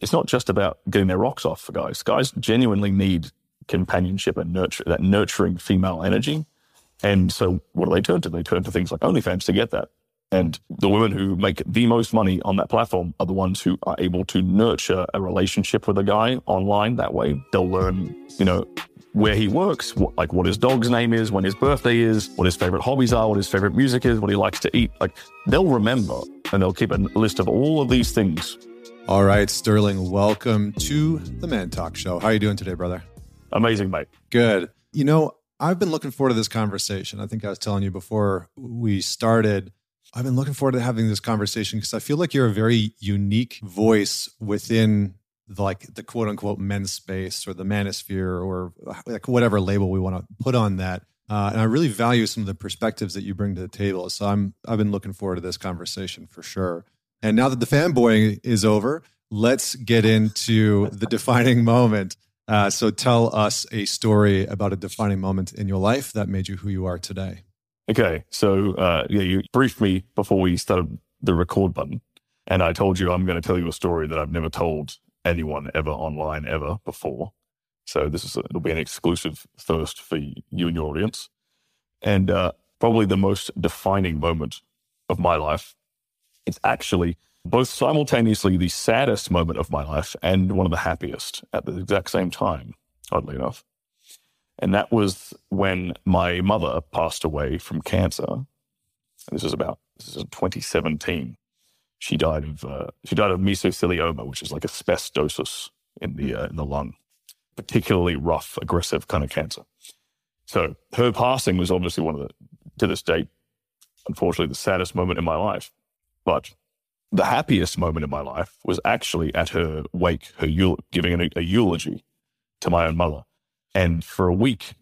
it's not just about getting their rocks off for guys. Guys genuinely need companionship and nurture that nurturing female energy. And so what do they turn to? They turn to things like OnlyFans to get that. And the women who make the most money on that platform are the ones who are able to nurture a relationship with a guy online that way. They'll learn, you know, where he works, what, like what his dog's name is, when his birthday is, what his favorite hobbies are, what his favorite music is, what he likes to eat. Like they'll remember and they'll keep a list of all of these things. All right, Stirling, welcome to the Man Talk Show. How are you doing today, brother? Amazing, Mike. Good. You know, I've been looking forward to this conversation. I think I was telling you before we started. I've been looking forward to having this conversation because I feel like you're a very unique voice within the, like the quote unquote men's space or the manosphere or like whatever label we want to put on that. Uh, and I really value some of the perspectives that you bring to the table. So I'm I've been looking forward to this conversation for sure. And now that the fanboying is over, let's get into the defining moment. Uh, so tell us a story about a defining moment in your life that made you who you are today. Okay, so uh, yeah, you briefed me before we started the record button, and I told you I'm going to tell you a story that I've never told anyone ever online ever before. So this is a, it'll be an exclusive first for you and your audience, and uh, probably the most defining moment of my life. It's actually both simultaneously the saddest moment of my life and one of the happiest at the exact same time. Oddly enough, and that was when my mother passed away from cancer. This is about this is 2017 she died of uh, she died of mesothelioma, which is like asbestosis in the uh, in the lung, particularly rough, aggressive kind of cancer. So her passing was obviously one of the to this date, unfortunately, the saddest moment in my life. But the happiest moment in my life was actually at her wake, her eul- giving a, a eulogy to my own mother, and for a week,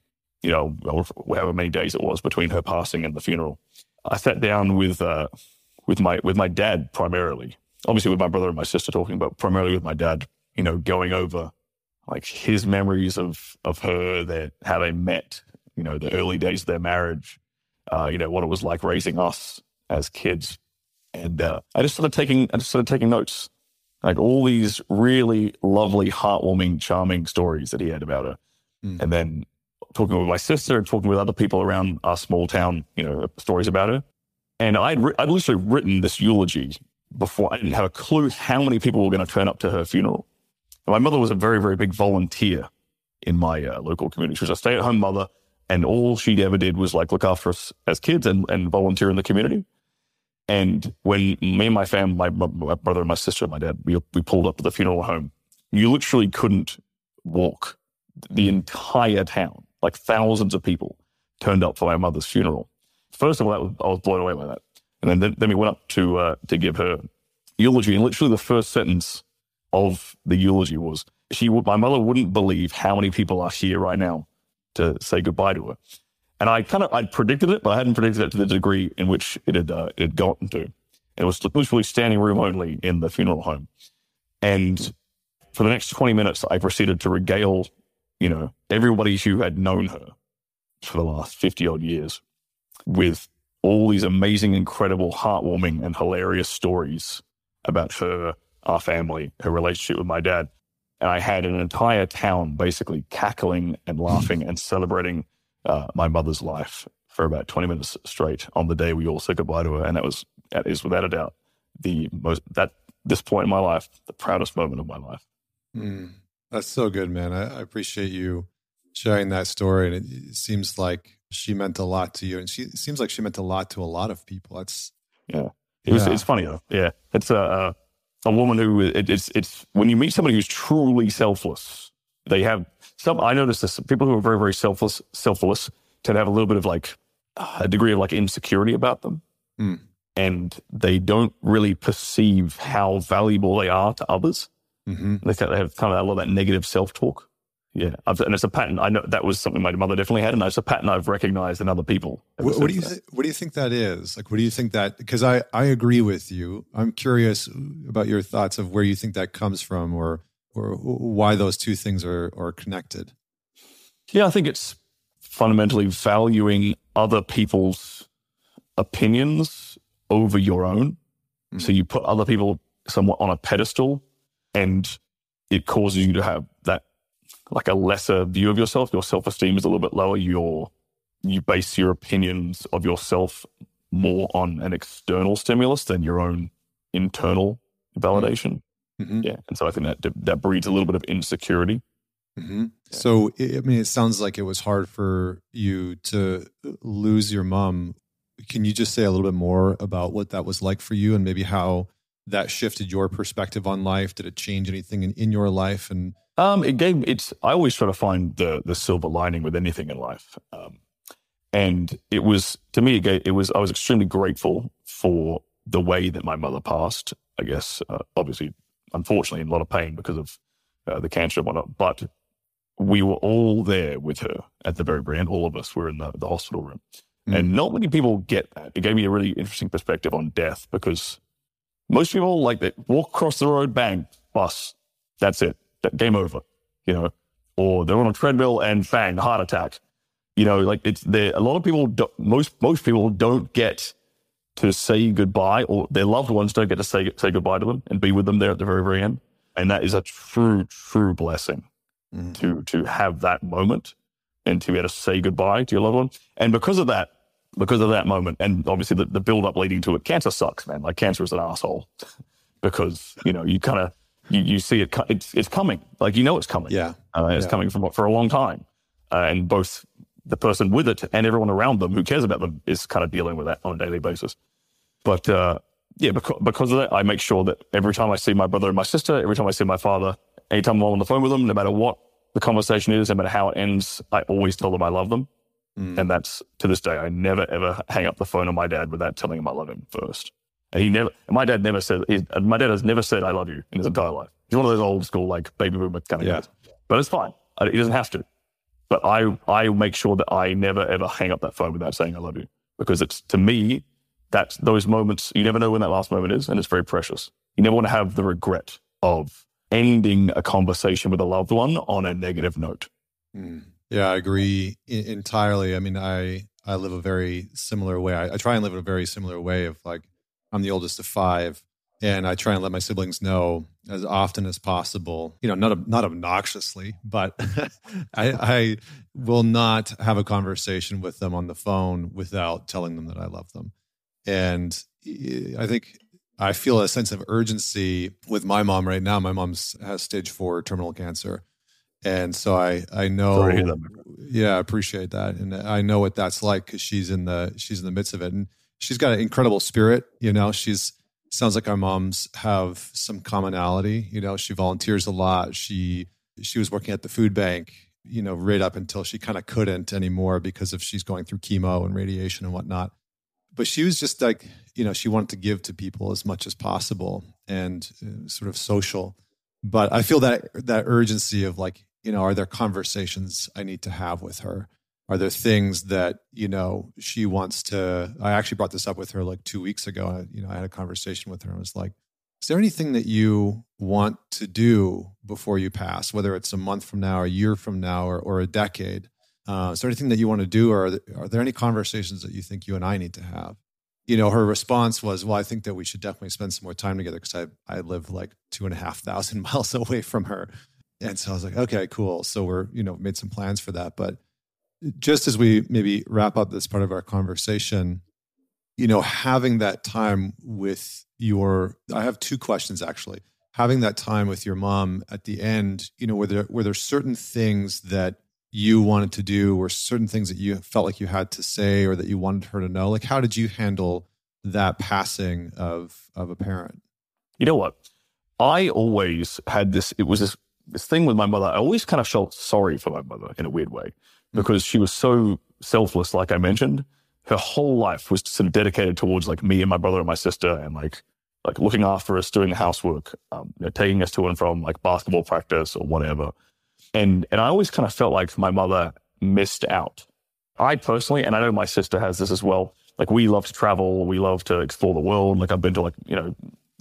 you know, however many days it was between her passing and the funeral, I sat down with. Uh, with my with my dad primarily. Obviously with my brother and my sister talking, but primarily with my dad. You know, going over like his memories of of her, that how they met. You know, the early days of their marriage. Uh, you know what it was like raising us as kids, and uh, I just started taking I just started taking notes, like all these really lovely, heartwarming, charming stories that he had about her, mm. and then talking with my sister and talking with other people around our small town, you know, stories about her. And I'd, ri- I'd literally written this eulogy before I didn't have a clue how many people were going to turn up to her funeral. And my mother was a very, very big volunteer in my uh, local community. She was a stay at home mother, and all she ever did was like look after us as kids and, and volunteer in the community. And when me and my family, my, my brother and my sister and my dad, we, we pulled up to the funeral home, you literally couldn't walk the entire town. Like thousands of people turned up for my mother's funeral. First of all, was, I was blown away by that. And then, then we went up to uh, to give her eulogy, and literally the first sentence of the eulogy was, "She would, my mother wouldn't believe how many people are here right now to say goodbye to her." And I kind of I'd predicted it, but I hadn't predicted it to the degree in which it had uh, it had gotten to. It was literally standing room only in the funeral home, and for the next twenty minutes, I proceeded to regale, you know, everybody who had known her for the last fifty odd years with all these amazing, incredible, heartwarming, and hilarious stories about her, our family, her relationship with my dad. And I had an entire town basically cackling and laughing and celebrating uh, my mother's life for about 20 minutes straight on the day we all said goodbye to her. And that was, that is without a doubt the most, that this point in my life, the proudest moment of my life. Mm, that's so good, man. I, I appreciate you sharing that story. And it, it seems like she meant a lot to you, and she seems like she meant a lot to a lot of people. That's yeah. It was, yeah. It's funny though. Yeah, it's a a woman who it, it's it's when you meet somebody who's truly selfless. They have some. I noticed this. People who are very very selfless, selfless, tend to have a little bit of like a degree of like insecurity about them, mm. and they don't really perceive how valuable they are to others. Mm-hmm. They, they have kind of a lot of that negative self talk. Yeah, I've, and it's a pattern. I know that was something my mother definitely had, and it's a pattern I've recognized in other people. What, what do you th- What do you think that is? Like, what do you think that? Because I I agree with you. I'm curious about your thoughts of where you think that comes from, or or why those two things are are connected. Yeah, I think it's fundamentally valuing other people's opinions over your own. Mm-hmm. So you put other people somewhat on a pedestal, and it causes you to have that like a lesser view of yourself. Your self esteem is a little bit lower. Your you base your opinions of yourself more on an external stimulus than your own internal validation. Mm-hmm. Yeah, and so I think that that breeds a little bit of insecurity. Mm-hmm. Yeah. So I mean, it sounds like it was hard for you to lose your mom. Can you just say a little bit more about what that was like for you, and maybe how that shifted your perspective on life? Did it change anything in, in your life? And um, it gave it's. I always try to find the the silver lining with anything in life. Um, and it was to me, it, gave, it was. I was extremely grateful for the way that my mother passed. I guess, uh, obviously, unfortunately, in a lot of pain because of uh, the cancer and whatnot. But we were all there with her at the very end. All of us were in the, the hospital room. Mm. And not many people get that. It gave me a really interesting perspective on death because most people like they walk across the road, bang, bus, that's it, game over, you know, or they're on a treadmill and bang, heart attack. You know, like it's there. A lot of people, most most people don't get to say goodbye, or their loved ones don't get to say say goodbye to them and be with them there at the very very end. And that is a true true blessing mm-hmm. to to have that moment and to be able to say goodbye to your loved one. And because of that, because of that moment, and obviously the, the build up leading to it, cancer sucks, man. Like cancer is an asshole because you know you kind of you, you see it it's, it's coming, like you know it's coming. Yeah, uh, it's yeah. coming from for a long time, uh, and both the person with it and everyone around them who cares about them is kind of dealing with that on a daily basis. But uh, yeah, because, because of that, I make sure that every time I see my brother and my sister, every time I see my father, anytime I'm on the phone with them, no matter what the conversation is, no matter how it ends, I always tell them I love them. Mm. And that's to this day, I never ever hang up the phone on my dad without telling him I love him first. And he never, my dad never said, he, my dad has never said I love you in his entire life. He's one of those old school, like baby boomer kind of yeah. guys. But it's fine. He doesn't have to. But I, I make sure that I never ever hang up that phone without saying I love you because it's to me, that those moments, you never know when that last moment is. And it's very precious. You never want to have the regret of ending a conversation with a loved one on a negative note. Mm. Yeah, I agree entirely. I mean, I I live a very similar way. I, I, try and live in a very similar way of like I'm the oldest of five, and I try and let my siblings know as often as possible. You know, not not obnoxiously, but I, I will not have a conversation with them on the phone without telling them that I love them. And I think I feel a sense of urgency with my mom right now. My mom's has stage four terminal cancer and so I I know yeah I appreciate that and I know what that's like because she's in the she's in the midst of it and she's got an incredible spirit you know she's sounds like our moms have some commonality you know she volunteers a lot. She she was working at the food bank you know right up until she kind of couldn't anymore because of she's going through chemo and radiation and whatnot. But she was just like you know she wanted to give to people as much as possible and uh, sort of social. But i feel that that urgency of like you know, are there conversations I need to have with her? Are there things that, you know, she wants to? I actually brought this up with her like two weeks ago. I, you know, I had a conversation with her and was like, is there anything that you want to do before you pass, whether it's a month from now, a year from now, or, or a decade? Uh, is there anything that you want to do, or are there, are there any conversations that you think you and I need to have? You know, her response was, "Well, I think that we should definitely spend some more time together because I I live like two and a half thousand miles away from her." And so I was like, okay, cool. So we're, you know, made some plans for that. But just as we maybe wrap up this part of our conversation, you know, having that time with your, I have two questions actually. Having that time with your mom at the end, you know, were there, were there certain things that you wanted to do or certain things that you felt like you had to say or that you wanted her to know? Like, how did you handle that passing of, of a parent? You know what? I always had this, it was this this thing with my mother, I always kind of felt sorry for my mother in a weird way. Because she was so selfless, like I mentioned. Her whole life was sort of dedicated towards like me and my brother and my sister and like like looking after us, doing the housework, um, you know, taking us to and from like basketball practice or whatever. And and I always kind of felt like my mother missed out. I personally, and I know my sister has this as well. Like we love to travel, we love to explore the world. Like I've been to like you know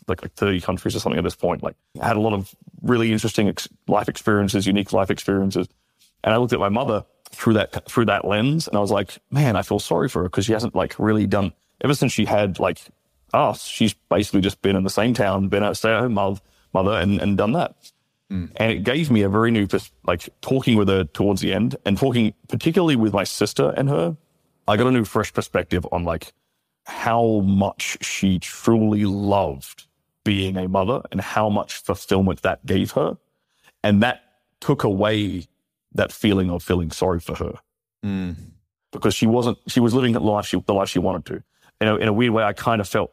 like like 30 countries or something at this point. Like I had a lot of really interesting ex- life experiences, unique life experiences. And I looked at my mother through that through that lens, and I was like, man, I feel sorry for her because she hasn't like really done ever since she had like us. She's basically just been in the same town, been a stay at home mother, mother, and and done that. Mm. And it gave me a very new, pers- like talking with her towards the end and talking particularly with my sister and her, I got a new fresh perspective on like how much she truly loved being a mother and how much fulfillment that gave her. And that took away that feeling of feeling sorry for her. Mm. Because she wasn't, she was living the life she, the life she wanted to. You know, in a weird way, I kind of felt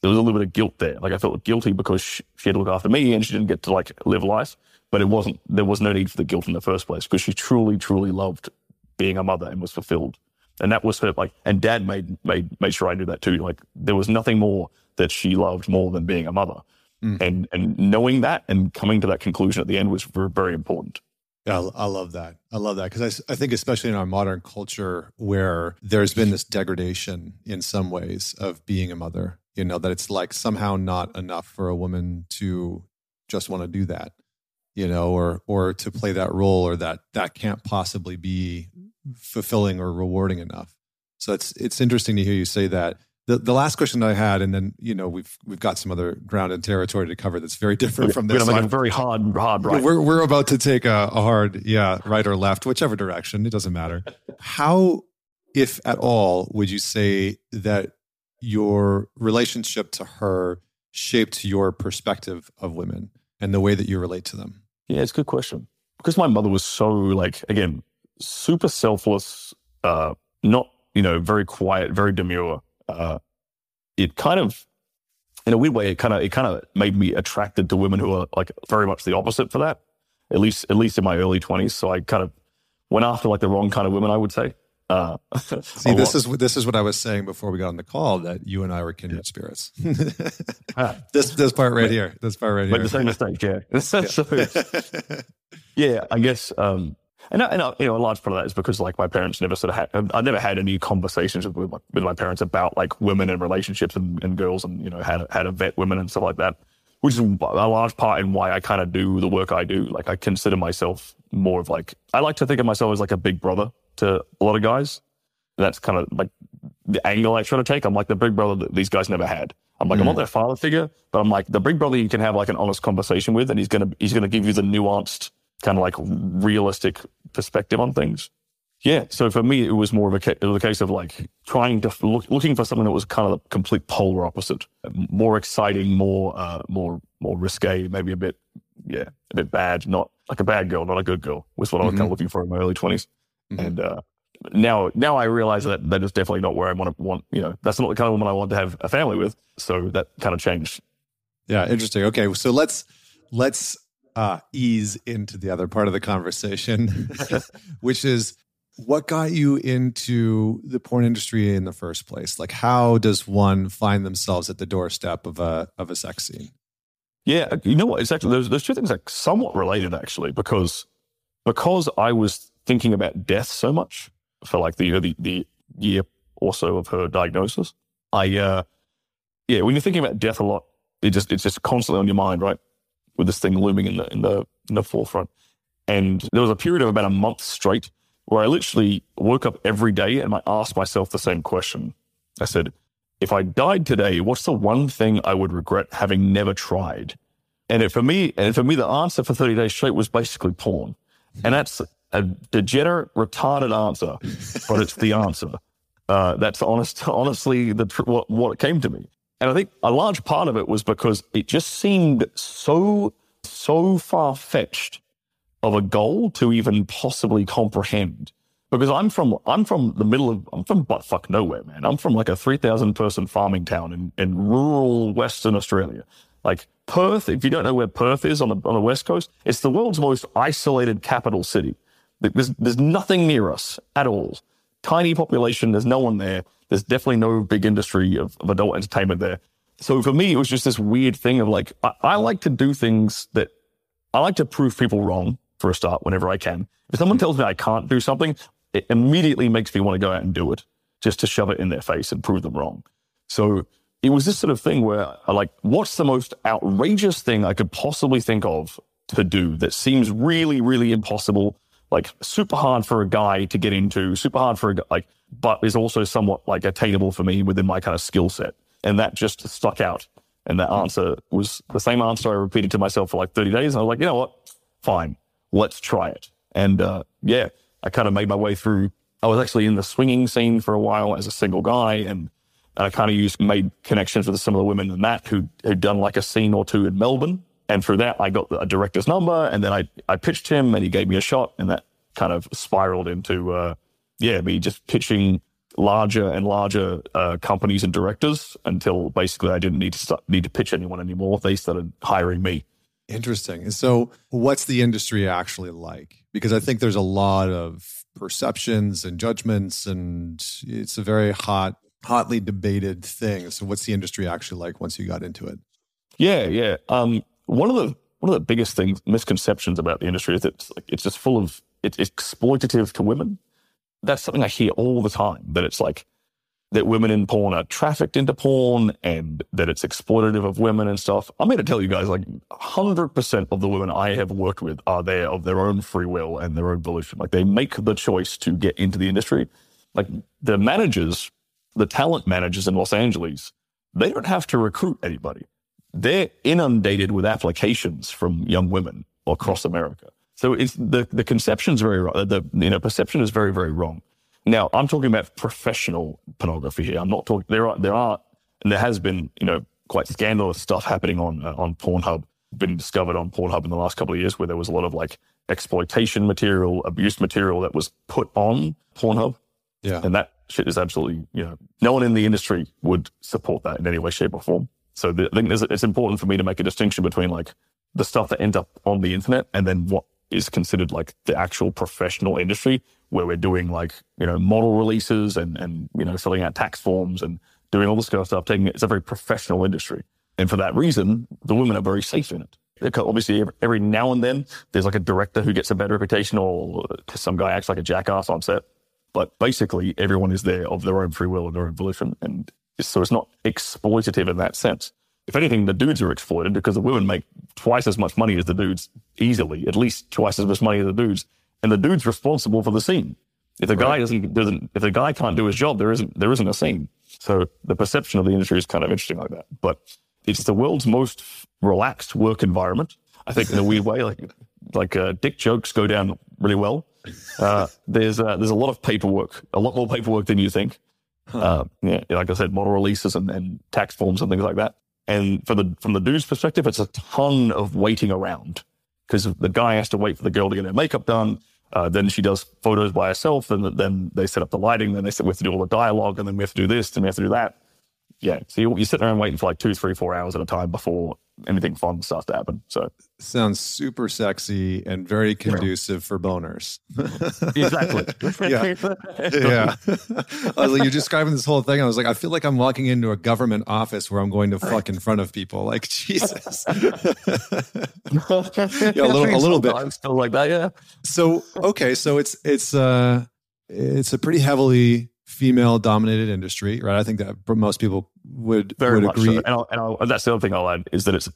there was a little bit of guilt there. Like I felt guilty because she, she had to look after me and she didn't get to like live life. But it wasn't, there was no need for the guilt in the first place because she truly, truly loved being a mother and was fulfilled. And that was her like, and dad made, made, made sure I knew that too. Like there was nothing more that she loved more than being a mother. Mm. And, and knowing that and coming to that conclusion at the end was very, very important. Yeah, I love that. I love that because I, I think, especially in our modern culture, where there's been this degradation in some ways of being a mother, you know, that it's like somehow not enough for a woman to just want to do that, you know, or or to play that role, or that that can't possibly be fulfilling or rewarding enough. So it's it's interesting to hear you say that the, the last question I had, and then you know we've we've got some other ground and territory to cover that's very different from this. We're like a very hard, hard right. We're we're about to take a, a hard, yeah, right or left, whichever direction. It doesn't matter. How, if at all, would you say that your relationship to her shaped your perspective of women and the way that you relate to them? Yeah, it's a good question. Because my mother was so like again super selfless, uh, not you know very quiet, very demure uh, it kind of, in a weird way, it kind of it kind of made me attracted to women who are like very much the opposite for that. At least at least in my early twenties, so I kind of went after like the wrong kind of women, I would say. Uh, See, this is this is what I was saying before we got on the call that you and I were kindred spirits. Ah. this this part right here, this part right here. The same mistake, yeah. so, yeah, I guess um, and, and you know, a large part of that is because like my parents never sort of had, I never had any conversations with my, with my parents about like women and relationships and, and girls and, you know, how to, how to vet women and stuff like that, which is a large part in why I kind of do the work I do. Like I consider myself more of like, I like to think of myself as like a big brother to a lot of guys. And that's kind of like the angle I try to take. I'm like the big brother that these guys never had. I'm like, mm. I'm not mm. their father figure, but I'm like the big brother you can have like an honest conversation with, and he's gonna he's gonna give you the nuanced kind of like realistic perspective on things. Yeah. So for me, it was more of a, ca- it was a case of like trying to look, looking for something that was kind of the complete polar opposite, more exciting, more, uh, more, more risque, maybe a bit, yeah, a bit bad, not like a bad girl, not a good girl was what I was mm-hmm. kind of looking for in my early 20s. Mm-hmm. And, uh, now, now I realize that that is definitely not where I want to want, you know, that's not the kind of woman I want to have a family with. So that kind of changed. Yeah. Interesting. Okay. So let's, let's uh, ease into the other part of the conversation, which is what got you into the porn industry in the first place? Like, how does one find themselves at the doorstep of a of a sex scene? Yeah, you know what? It's actually there's those two things are somewhat related, actually, because because I was thinking about death so much for like the you know, the, the year or so of her diagnosis. I uh, yeah, when you're thinking about death a lot, it just it's just constantly on your mind, right? With this thing looming in the in the in the forefront. And there was a period of about a month straight where I literally woke up every day and I asked myself the same question. I said, if I died today, what's the one thing I would regret having never tried? And it, for me, and for me, the answer for 30 days straight was basically porn. And that's a degenerate, retarded answer, but it's the answer. Uh, that's honest, honestly the what, what came to me. And I think a large part of it was because it just seemed so, so far fetched of a goal to even possibly comprehend. Because I'm from, I'm from the middle of, I'm from butt fuck nowhere, man. I'm from like a 3,000 person farming town in, in rural Western Australia. Like Perth, if you don't know where Perth is on the, on the West Coast, it's the world's most isolated capital city. There's, there's nothing near us at all. Tiny population. There's no one there. There's definitely no big industry of, of adult entertainment there. So for me, it was just this weird thing of like, I, I like to do things that I like to prove people wrong for a start whenever I can. If someone tells me I can't do something, it immediately makes me want to go out and do it just to shove it in their face and prove them wrong. So it was this sort of thing where I like, what's the most outrageous thing I could possibly think of to do that seems really, really impossible, like super hard for a guy to get into, super hard for a like, but is also somewhat like attainable for me within my kind of skill set. And that just stuck out And that answer was the same answer I repeated to myself for like 30 days. And I was like, you know what? Fine, let's try it. And uh, yeah, I kind of made my way through. I was actually in the swinging scene for a while as a single guy, and I kind of used made connections with some of the women in that who had done like a scene or two in Melbourne. And through that, I got a director's number, and then I I pitched him, and he gave me a shot, and that kind of spiraled into uh, yeah, me just pitching larger and larger uh, companies and directors until basically I didn't need to start, need to pitch anyone anymore. They started hiring me. Interesting. So, what's the industry actually like? Because I think there's a lot of perceptions and judgments, and it's a very hot, hotly debated thing. So, what's the industry actually like once you got into it? Yeah, yeah. Um, one of the one of the biggest things misconceptions about the industry is that it's, like, it's just full of it's exploitative to women that's something I hear all the time that it's like that women in porn are trafficked into porn and that it's exploitative of women and stuff. I'm here to tell you guys like 100% of the women I have worked with are there of their own free will and their own volition. Like they make the choice to get into the industry. Like the managers, the talent managers in Los Angeles, they don't have to recruit anybody. They're inundated with applications from young women across America. So it's the the conception's very wrong. The you know perception is very very wrong. Now I'm talking about professional pornography here. I'm not talking. There are there are and there has been you know quite scandalous stuff happening on uh, on Pornhub. Been discovered on Pornhub in the last couple of years where there was a lot of like exploitation material, abuse material that was put on Pornhub. Yeah, and that shit is absolutely you know no one in the industry would support that in any way, shape, or form. So the, I think it's important for me to make a distinction between like the stuff that ends up on the internet and then what is considered like the actual professional industry where we're doing like, you know, model releases and, and, you know, filling out tax forms and doing all this kind of stuff, taking it, it's a very professional industry. And for that reason, the women are very safe in it. Obviously, every, every now and then, there's like a director who gets a bad reputation or some guy acts like a jackass on set. But basically, everyone is there of their own free will and their own volition. And so it's not exploitative in that sense. If anything, the dudes are exploited because the women make twice as much money as the dudes easily, at least twice as much money as the dudes. And the dude's responsible for the scene. If the guy doesn't, doesn't, if the guy can't do his job, there isn't, there isn't a scene. So the perception of the industry is kind of interesting like that. But it's the world's most relaxed work environment. I think in a weird way, like, like uh, dick jokes go down really well. Uh, there's, uh, there's a lot of paperwork, a lot more paperwork than you think. Uh, yeah, like I said, model releases and, and tax forms and things like that. And for the from the dude's perspective, it's a ton of waiting around because the guy has to wait for the girl to get her makeup done. Uh, then she does photos by herself, and then they set up the lighting. Then they said we have to do all the dialogue, and then we have to do this, and we have to do that. Yeah, so you, you're sitting around waiting for like two, three, four hours at a time before anything fun starts to happen. So sounds super sexy and very conducive yeah. for boners. exactly. yeah. yeah. I was like, you're describing this whole thing. I was like, I feel like I'm walking into a government office where I'm going to fuck in front of people. Like Jesus. yeah, a little, a little bit. I'm still like that. Yeah. So okay, so it's it's uh it's a pretty heavily female dominated industry, right? I think that most people would very would agree. So. And, I'll, and, I'll, and, that's the other thing I'll add is that it's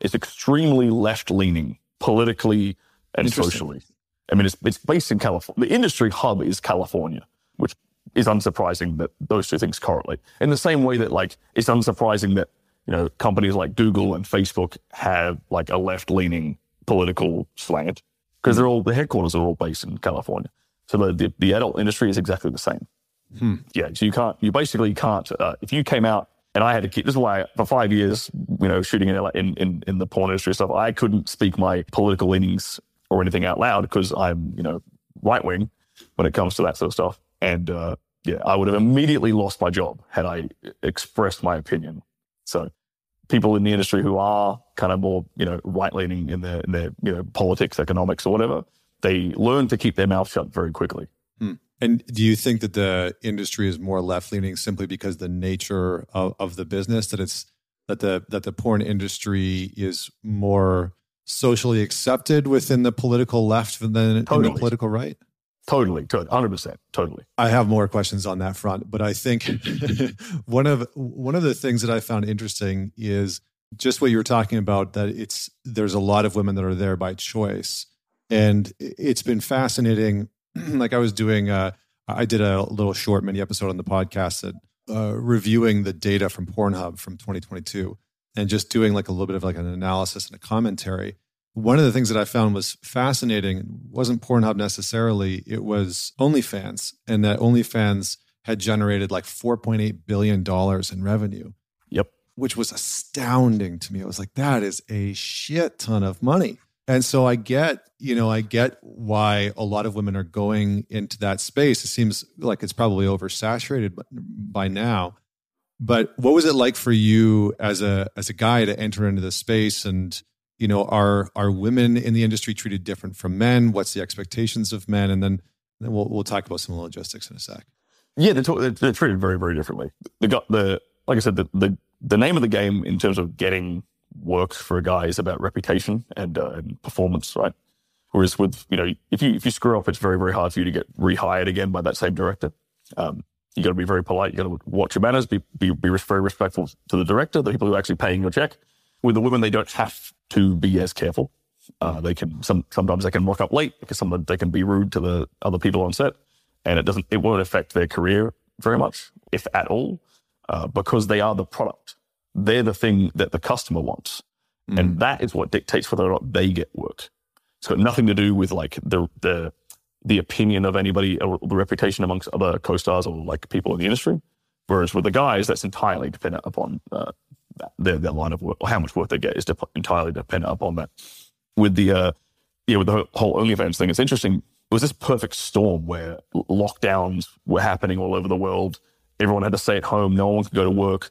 it's extremely left leaning politically and socially. I mean, it's it's based in California. The industry hub is California, which is unsurprising that those two things correlate. In the same way that like it's unsurprising that you know companies like Google and Facebook have like a left leaning political slant because they're all the headquarters are all based in California. So the, the, the adult industry is exactly the same. Hmm. Yeah, so you can't, you basically can't, uh, if you came out and I had to keep, this is why for five years, you know, shooting in, in, in, in the porn industry stuff, I couldn't speak my political leanings or anything out loud because I'm, you know, right wing when it comes to that sort of stuff. And, uh, yeah, I would have immediately lost my job had I expressed my opinion. So people in the industry who are kind of more, you know, right leaning in their, in their, you know, politics, economics or whatever, they learn to keep their mouth shut very quickly. Hmm. And do you think that the industry is more left leaning simply because the nature of, of the business that it's that the that the porn industry is more socially accepted within the political left than totally. in the political right? Totally, totally, hundred percent, totally. I have more questions on that front, but I think one of one of the things that I found interesting is just what you were talking about that it's there's a lot of women that are there by choice, and it's been fascinating like I was doing, uh, I did a little short mini episode on the podcast that uh, reviewing the data from Pornhub from 2022. and just doing like a little bit of like an analysis and a commentary. One of the things that I found was fascinating wasn't Pornhub necessarily, it was OnlyFans, and that OnlyFans had generated like $4.8 billion in revenue. Yep. Which was astounding to me. I was like, that is a shit ton of money. And so I get, you know, I get why a lot of women are going into that space. It seems like it's probably oversaturated by now. But what was it like for you as a as a guy to enter into the space and you know are are women in the industry treated different from men? What's the expectations of men? And then then we'll we'll talk about some logistics in a sec. Yeah, they're, they're, they're treated very very differently. Got the like I said the, the the name of the game in terms of getting work for a guy is about reputation and, uh, and performance, right? Whereas with you know if you if you screw up, it's very very hard for you to get rehired again by that same director. Um, you got to be very polite. You got to watch your manners. Be, be be very respectful to the director, the people who are actually paying your check. With the women, they don't have to be as careful. Uh, they can some sometimes they can rock up late because some they can be rude to the other people on set, and it doesn't it won't affect their career very much, if at all, uh, because they are the product. They're the thing that the customer wants, mm. and that is what dictates whether or not they get work. It's got nothing to do with like the the the opinion of anybody or the reputation amongst other co-stars or like people in the industry. Whereas with the guys, that's entirely dependent upon uh, their, their line of work or how much work they get is de- entirely dependent upon that. With the uh, yeah, with the whole OnlyFans thing, it's interesting. It was this perfect storm where lockdowns were happening all over the world. Everyone had to stay at home. No one could go to work.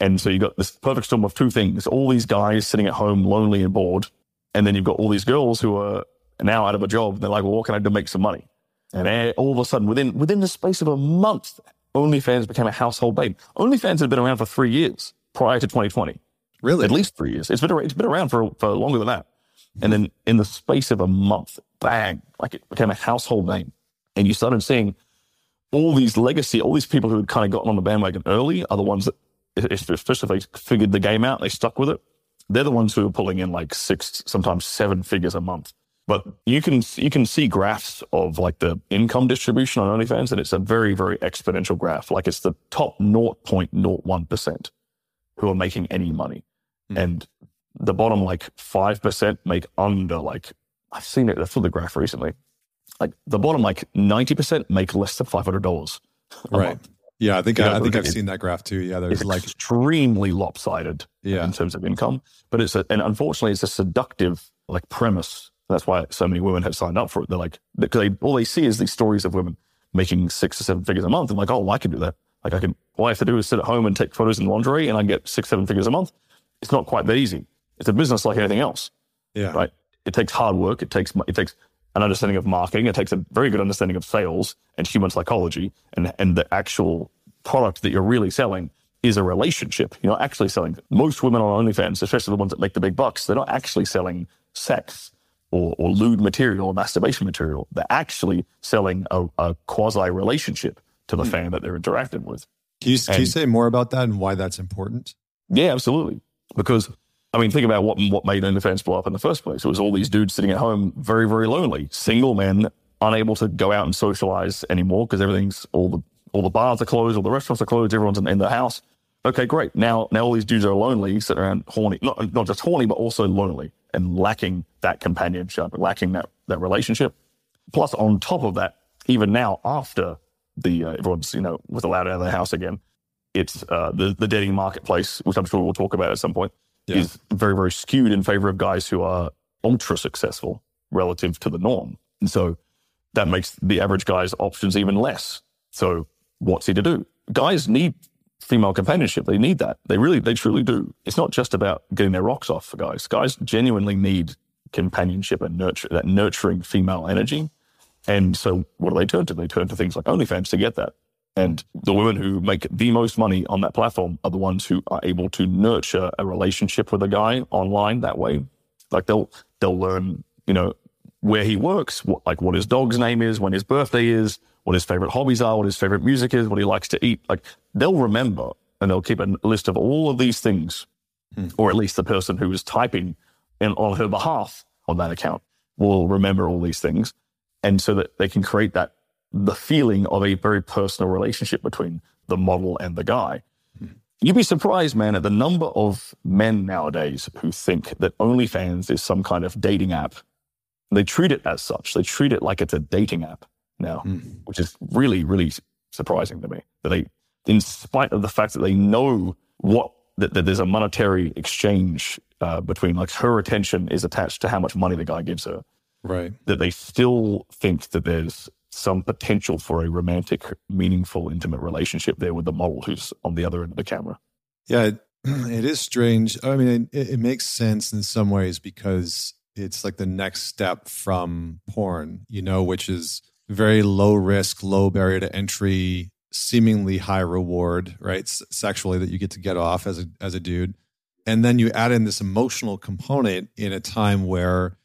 And so you've got this perfect storm of two things: all these guys sitting at home, lonely and bored, and then you've got all these girls who are now out of a job. They're like, well, what can I do to make some money? And all of a sudden, within within the space of a month, OnlyFans became a household name. OnlyFans had been around for three years prior to 2020. Really? At least three years. It's been it's been around for for longer than that. And then in the space of a month, bang, like it became a household name. And you started seeing all these legacy, all these people who had kind of gotten on the bandwagon early are the ones that, especially if they figured the game out, they stuck with it. They're the ones who are pulling in like six, sometimes seven figures a month. But you can you can see graphs of like the income distribution on OnlyFans, and it's a very very exponential graph. Like it's the top 0.01 percent who are making any money, mm. and the bottom like five percent make under like I've seen it. I saw the graph recently. Like the bottom like ninety percent make less than five hundred dollars. Right. Month. Yeah, I think you know, I, I, think I've seen that graph too. Yeah, there's like extremely lopsided yeah. in terms of income, but it's a, and unfortunately it's a seductive like premise that's why so many women have signed up for it. They're like, because they, all they see is these stories of women making six or seven figures a month. And like, oh, well, I can do that. Like, I can, all I have to do is sit at home and take photos in lingerie and I get six, seven figures a month. It's not quite that easy. It's a business like anything else. Yeah. Right. It takes hard work. It takes, it takes an understanding of marketing. It takes a very good understanding of sales and human psychology and, and the actual product that you're really selling is a relationship. You're not actually selling. Most women on OnlyFans, especially the ones that make the big bucks, they're not actually selling sex or, or lewd material or masturbation material. They're actually selling a, a quasi relationship to the mm. fan that they're interacting with. Can you, and, can you say more about that and why that's important? Yeah, absolutely. Because I mean, think about what what made OnlyFans blow up in the first place. It was all these dudes sitting at home, very, very lonely, single men, unable to go out and socialize anymore because everything's all the all the bars are closed, all the restaurants are closed, everyone's in, in the house. Okay, great. Now, now all these dudes are lonely, sitting around horny, not not just horny, but also lonely and lacking that companionship, lacking that, that relationship. Plus, on top of that, even now after the uh, everyone's you know was allowed out of the house again, it's uh, the the dating marketplace, which I'm sure we'll talk about at some point, yeah. is very very skewed in favor of guys who are ultra successful relative to the norm, and so that makes the average guy's options even less. So what's he to do? Guys need female companionship. They need that. They really, they truly do. It's not just about getting their rocks off for guys. Guys genuinely need companionship and nurture that nurturing female energy. And so what do they turn to? They turn to things like OnlyFans to get that. And the women who make the most money on that platform are the ones who are able to nurture a relationship with a guy online that way. Like they'll they'll learn, you know, where he works, what, like what his dog's name is, when his birthday is, what his favorite hobbies are, what his favorite music is, what he likes to eat. Like they'll remember and they'll keep a list of all of these things, hmm. or at least the person who is typing in, on her behalf on that account will remember all these things. And so that they can create that, the feeling of a very personal relationship between the model and the guy. Hmm. You'd be surprised, man, at the number of men nowadays who think that OnlyFans is some kind of dating app. They treat it as such. They treat it like it's a dating app now, mm. which is really, really surprising to me. That they, in spite of the fact that they know what that, that there's a monetary exchange uh, between like her attention is attached to how much money the guy gives her, right? That they still think that there's some potential for a romantic, meaningful, intimate relationship there with the model who's on the other end of the camera. Yeah, it, it is strange. I mean, it, it makes sense in some ways because it's like the next step from porn, you know, which is very low risk, low barrier to entry, seemingly high reward, right? S- sexually that you get to get off as a as a dude. And then you add in this emotional component in a time where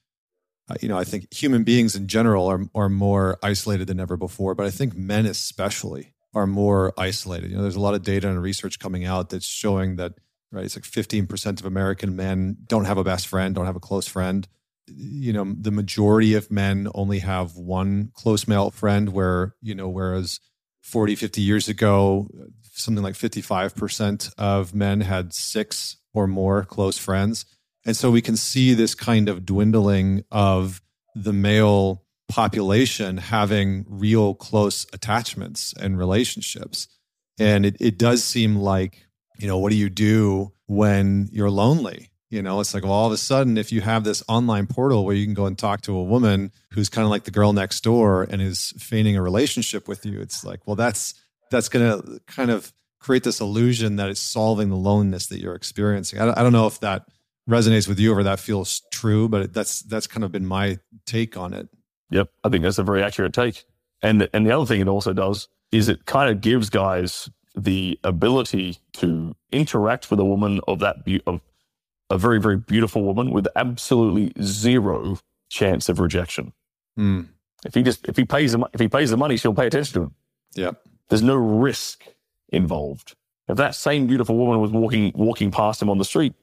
uh, you know, I think human beings in general are are more isolated than ever before, but I think men especially are more isolated. You know, there's a lot of data and research coming out that's showing that right, it's like 15% of American men don't have a best friend, don't have a close friend. You know, the majority of men only have one close male friend where, you know, whereas 40, 50 years ago, something like 55% of men had six or more close friends and so we can see this kind of dwindling of the male population having real close attachments and relationships. And it, it does seem like, you know, what do you do when you're lonely? You know, it's like, well, all of a sudden, if you have this online portal where you can go and talk to a woman who's kind of like the girl next door and is feigning a relationship with you, it's like, well, that's that's going to kind of create this illusion that it's solving the loneliness that you're experiencing. I, I don't know if that resonates with you or that feels true, but that's that's kind of been my take on it. Yep, I think that's a very accurate take. And and the other thing it also does is it kind of gives guys the ability to interact with a woman of that be- of a very very beautiful woman with absolutely zero chance of rejection. Mm. If he just if he pays the if he pays the money, she'll pay attention to him. Yeah, there's no risk involved. If that same beautiful woman was walking walking past him on the street,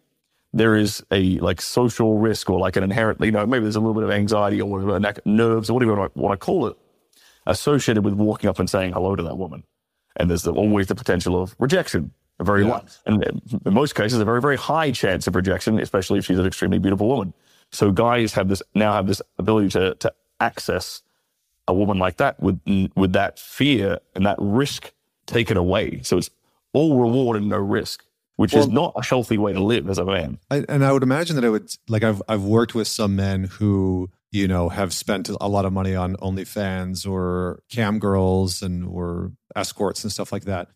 there is a like social risk or like an inherent, you know, maybe there's a little bit of anxiety or whatever, nerves or whatever you want to call it, associated with walking up and saying hello to that woman. And there's the, always the potential of rejection, a very yeah. and in most cases, a very, very high chance of rejection, especially if she's an extremely beautiful woman. So guys have this, now have this ability to, to access a woman like that with, with that fear and that risk taken away. So it's all reward and no risk which well, is not a healthy way to live as a man. I, and I would imagine that it would like I've I've worked with some men who you know have spent a lot of money on OnlyFans or cam girls and or escorts and stuff like that.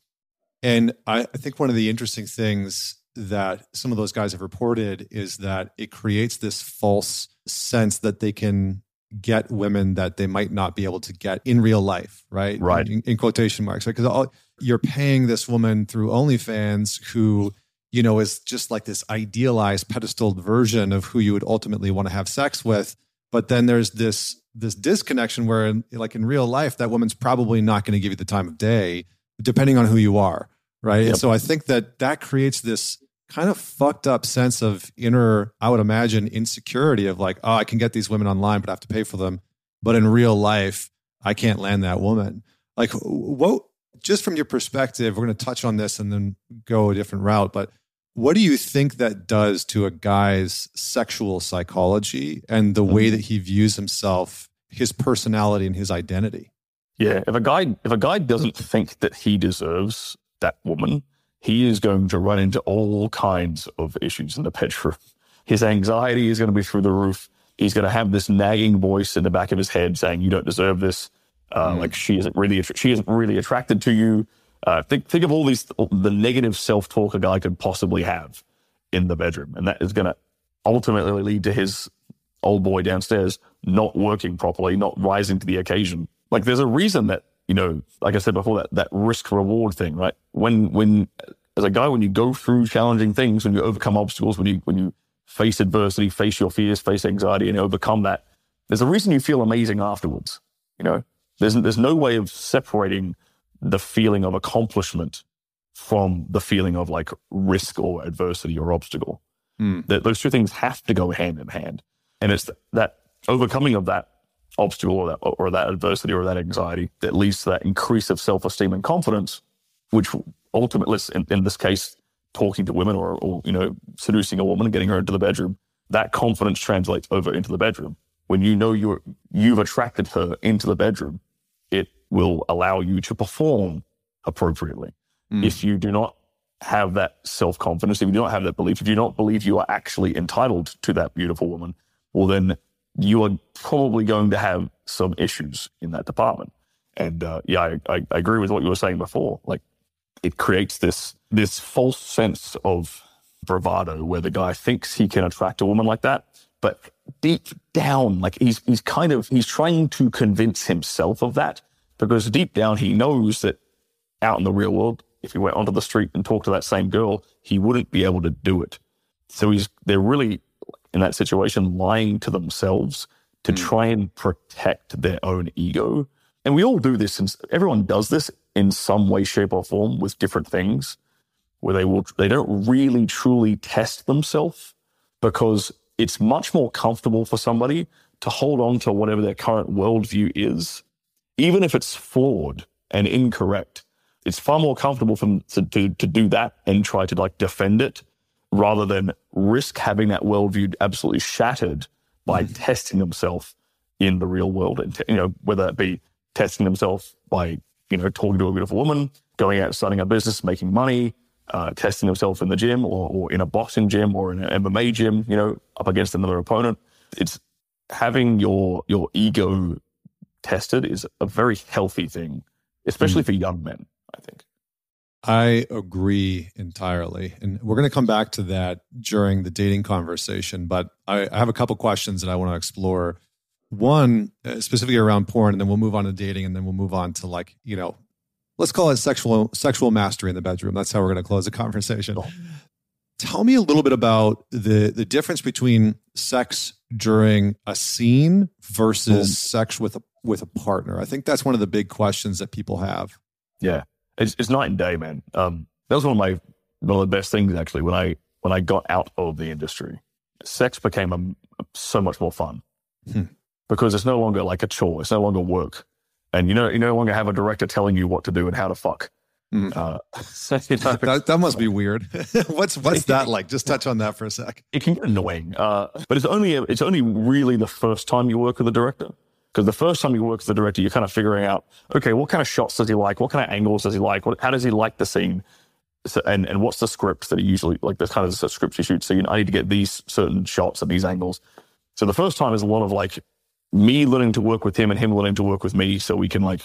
And I, I think one of the interesting things that some of those guys have reported is that it creates this false sense that they can get women that they might not be able to get in real life, right? Right. In, in quotation marks, right? Because you're paying this woman through OnlyFans who, you know, is just like this idealized, pedestaled version of who you would ultimately want to have sex with. But then there's this this disconnection where, in, like in real life, that woman's probably not going to give you the time of day, depending on who you are, right? Yep. And so I think that that creates this kind of fucked up sense of inner, I would imagine, insecurity of like, oh, I can get these women online, but I have to pay for them. But in real life, I can't land that woman. Like, what, just from your perspective, we're going to touch on this and then go a different route. But what do you think that does to a guy's sexual psychology and the way mm-hmm. that he views himself, his personality, and his identity? Yeah, if a guy if a guy doesn't think that he deserves that woman, he is going to run into all kinds of issues in the bedroom. His anxiety is going to be through the roof. He's going to have this nagging voice in the back of his head saying, "You don't deserve this." Uh, mm. Like she isn't really she isn't really attracted to you. Uh, think think of all these the negative self talk a guy could possibly have in the bedroom, and that is going to ultimately lead to his old boy downstairs not working properly, not rising to the occasion. Like there's a reason that you know, like I said before, that that risk reward thing, right? When when as a guy, when you go through challenging things, when you overcome obstacles, when you when you face adversity, face your fears, face anxiety, and overcome that, there's a reason you feel amazing afterwards. You know, there's there's no way of separating the feeling of accomplishment from the feeling of like risk or adversity or obstacle. Mm. That those two things have to go hand in hand, and it's that overcoming of that obstacle or that, or that adversity or that anxiety that leads to that increase of self esteem and confidence, which ultimately, in, in this case, talking to women or, or you know seducing a woman and getting her into the bedroom, that confidence translates over into the bedroom. When you know you're you've attracted her into the bedroom, it will allow you to perform appropriately. Mm. If you do not have that self confidence, if you do not have that belief, if you do not believe you are actually entitled to that beautiful woman, well, then you are probably going to have some issues in that department. And uh, yeah, I, I, I agree with what you were saying before. Like, it creates this this false sense of bravado where the guy thinks he can attract a woman like that, but deep down, like he's he's kind of he's trying to convince himself of that because deep down he knows that out in the real world, if he went onto the street and talked to that same girl, he wouldn't be able to do it. So he's they're really in that situation lying to themselves to mm. try and protect their own ego. And we all do this, and everyone does this in some way, shape, or form with different things, where they will they don't really truly test themselves because it's much more comfortable for somebody to hold on to whatever their current worldview is, even if it's flawed and incorrect. It's far more comfortable for them to, to, to do that and try to like defend it rather than risk having that worldview absolutely shattered by mm. testing themselves in the real world. And, you know, whether that be testing themselves by, you know, talking to a beautiful woman, going out, starting a business, making money, uh, testing themselves in the gym or, or in a boxing gym or in an MMA gym, you know, up against another opponent. It's having your your ego tested is a very healthy thing, especially mm. for young men, I think. I agree entirely. And we're going to come back to that during the dating conversation, but I, I have a couple questions that I want to explore. One, uh, specifically around porn, and then we'll move on to dating, and then we'll move on to like, you know, let's call it sexual sexual mastery in the bedroom. That's how we're going to close the conversation. Tell me a little bit about the the difference between sex during a scene versus mm. sex with a with a partner. I think that's one of the big questions that people have. Yeah, it's, it's night and day, man. Um, that was one of my one of the best things actually when I when I got out of the industry. Sex became a, so much more fun hmm. because it's no longer like a chore. It's no longer work and you know you no longer have a director telling you what to do and how to fuck. Mm. Uh, so, you know, that, that, must be weird. what's what's that like? Just touch on that for a sec. It can get annoying, uh, but it's only it's only really the first time you work with a director. Because the first time you work with the director, you're kind of figuring out, okay, what kind of shots does he like? What kind of angles does he like? What, how does he like the scene? So, and and what's the script that he usually like? The kind of the scripts he shoots. So you know, I need to get these certain shots at these angles. So the first time is a lot of like me learning to work with him and him learning to work with me so we can like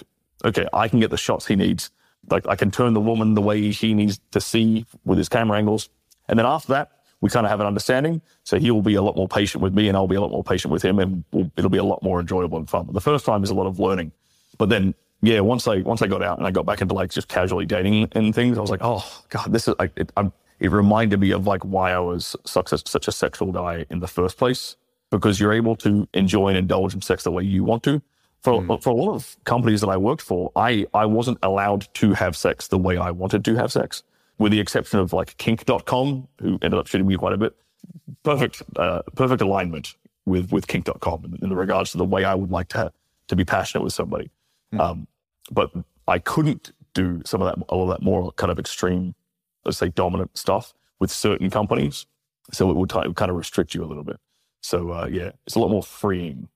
okay i can get the shots he needs like i can turn the woman the way he needs to see with his camera angles and then after that we kind of have an understanding. So he will be a lot more patient with me and i'll be a lot more patient with him and we'll, it'll be a lot more enjoyable and fun. But the first time is a lot of learning. But then yeah once i once i got out and i got back into like just casually dating and things i was like oh god this is like it, it reminded me of like why i was such a, such a sexual guy in the first place. Because you're able to enjoy and indulge in sex the way you want to. For, mm. for a lot of companies that I worked for, I, I wasn't allowed to have sex the way I wanted to have sex, with the exception of like kink.com, who ended up shooting me quite a bit. Perfect, uh, perfect alignment with, with kink.com in, in the regards to the way I would like to, to be passionate with somebody. Mm. Um, but I couldn't do some of that, all of that more kind of extreme, let's say dominant stuff with certain companies. So it would, t- it would kind of restrict you a little bit. So uh, yeah, it's a lot more freeing.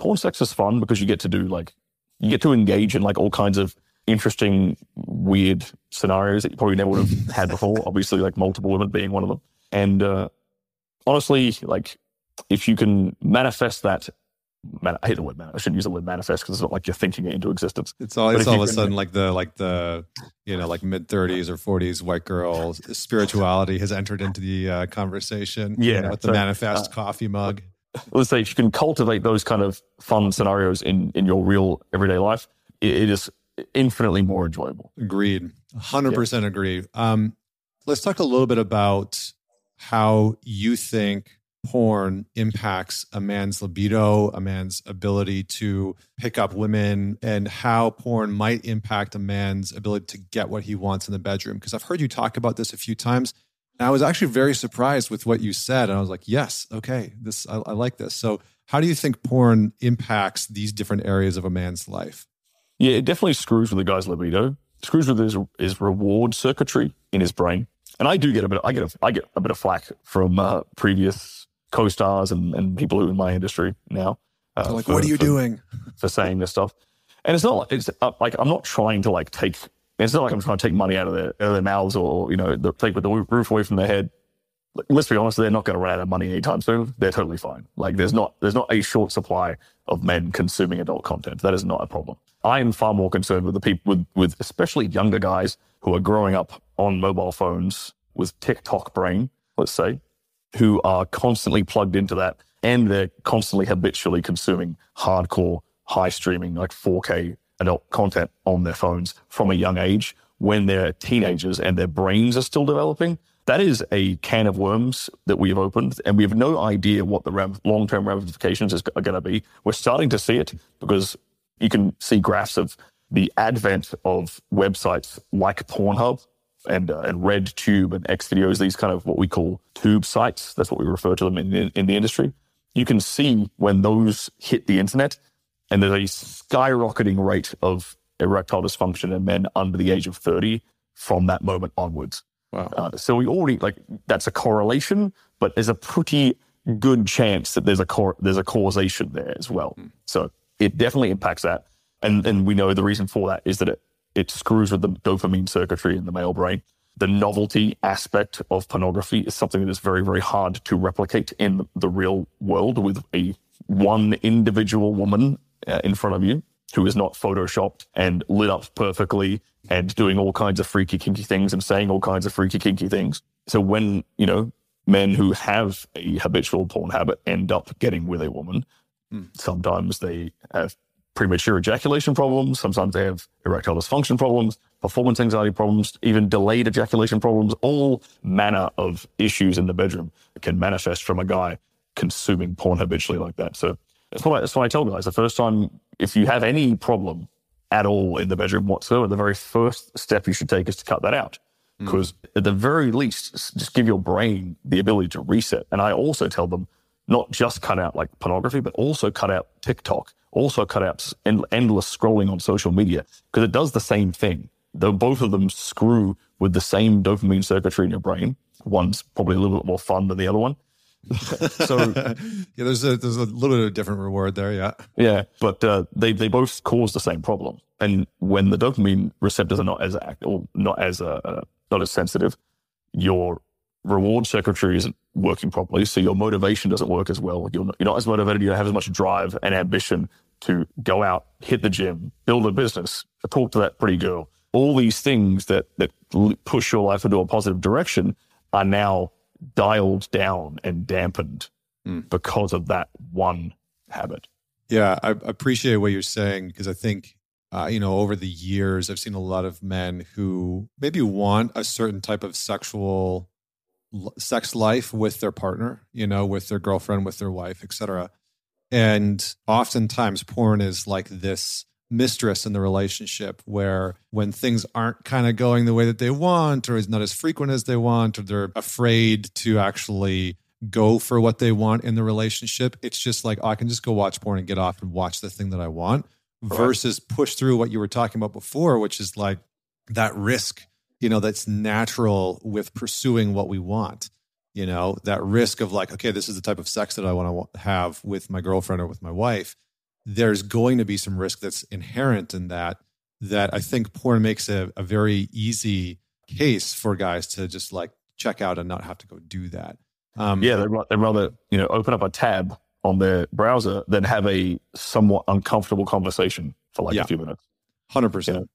Porn sex is fun because you get to do like you get to engage in like all kinds of interesting, weird scenarios that you probably never would have had before. Obviously, like multiple women being one of them. And uh, honestly, like if you can manifest that Man, I hate the word man. I shouldn't use the word manifest because it's not like you're thinking it into existence. It's all. It's all of a sudden like the like the you know like mid thirties or forties white girl spirituality has entered into the uh, conversation. Yeah, you know, with the so, manifest uh, coffee mug. Let's say if you can cultivate those kind of fun scenarios in in your real everyday life, it, it is infinitely more enjoyable. Agreed. Hundred yeah. percent agree. Um, let's talk a little bit about how you think porn impacts a man's libido, a man's ability to pick up women, and how porn might impact a man's ability to get what he wants in the bedroom. Because I've heard you talk about this a few times. And I was actually very surprised with what you said. And I was like, yes, okay, this I, I like this. So how do you think porn impacts these different areas of a man's life? Yeah, it definitely screws with the guy's libido, screws with his, his reward circuitry in his brain. And I do get a bit. Of, I get a, I get a bit of flack from uh, previous co-stars and, and people who are in my industry now. Uh, like, for, what are you for, doing for saying this stuff? And it's not like it's uh, like I'm not trying to like take. It's not like I'm trying to take money out of their, out of their mouths or you know the, take the roof away from their head. Let's be honest, they're not going to run out of money anytime soon. They're totally fine. Like there's not there's not a short supply of men consuming adult content. That is not a problem. I am far more concerned with the people with with especially younger guys who are growing up on mobile phones with TikTok brain, let's say, who are constantly plugged into that and they're constantly habitually consuming hardcore, high streaming, like 4K adult content on their phones from a young age when they're teenagers and their brains are still developing. That is a can of worms that we have opened, and we have no idea what the long term ramifications is, are going to be. We're starting to see it because you can see graphs of the advent of websites like Pornhub and uh, and RedTube and XVideos, these kind of what we call tube sites. That's what we refer to them in, in, in the industry. You can see when those hit the internet, and there's a skyrocketing rate of erectile dysfunction in men under the age of 30 from that moment onwards. Wow. Uh, so we already like that's a correlation, but there's a pretty good chance that there's a cor- there's a causation there as well. Mm. So it definitely impacts that, and and we know the reason for that is that it it screws with the dopamine circuitry in the male brain. The novelty aspect of pornography is something that is very, very hard to replicate in the real world with a one individual woman uh, in front of you who is not photoshopped and lit up perfectly and doing all kinds of freaky kinky things and saying all kinds of freaky kinky things. So when, you know, men who have a habitual porn habit end up getting with a woman, mm. sometimes they have premature ejaculation problems. Sometimes they have erectile dysfunction problems, performance anxiety problems, even delayed ejaculation problems. All manner of issues in the bedroom can manifest from a guy consuming porn habitually like that. So that's that's what I tell guys. The first time, if you have any problem at all in the bedroom whatsoever, the very first step you should take is to cut that out. Because mm. at the very least, just give your brain the ability to reset. And I also tell them not just cut out like pornography, but also cut out TikTok also cut out endless scrolling on social media because it does the same thing. Though both of them screw with the same dopamine circuitry in your brain. One's probably a little bit more fun than the other one. so yeah, there's a there's a little bit of a different reward there. Yeah, yeah, but uh, they they both cause the same problem. And when the dopamine receptors are not as act or not as uh, uh not as sensitive, your reward circuitry isn't working properly. So your motivation doesn't work as well. You're not, you're not as motivated. You don't have as much drive and ambition to go out, hit the gym, build a business, talk to that pretty girl. All these things that, that push your life into a positive direction are now dialed down and dampened mm. because of that one habit. Yeah, I appreciate what you're saying because I think uh, you know, over the years, I've seen a lot of men who maybe want a certain type of sexual sex life with their partner, you know, with their girlfriend, with their wife, etc. And oftentimes porn is like this mistress in the relationship where when things aren't kind of going the way that they want or is not as frequent as they want or they're afraid to actually go for what they want in the relationship it's just like oh, i can just go watch porn and get off and watch the thing that i want versus push through what you were talking about before which is like that risk you know, that's natural with pursuing what we want. You know, that risk of like, okay, this is the type of sex that I want to have with my girlfriend or with my wife. There's going to be some risk that's inherent in that, that I think porn makes a, a very easy case for guys to just like check out and not have to go do that. Um, yeah, they'd, they'd rather, you know, open up a tab on their browser than have a somewhat uncomfortable conversation for like yeah, a few minutes. 100%. You know?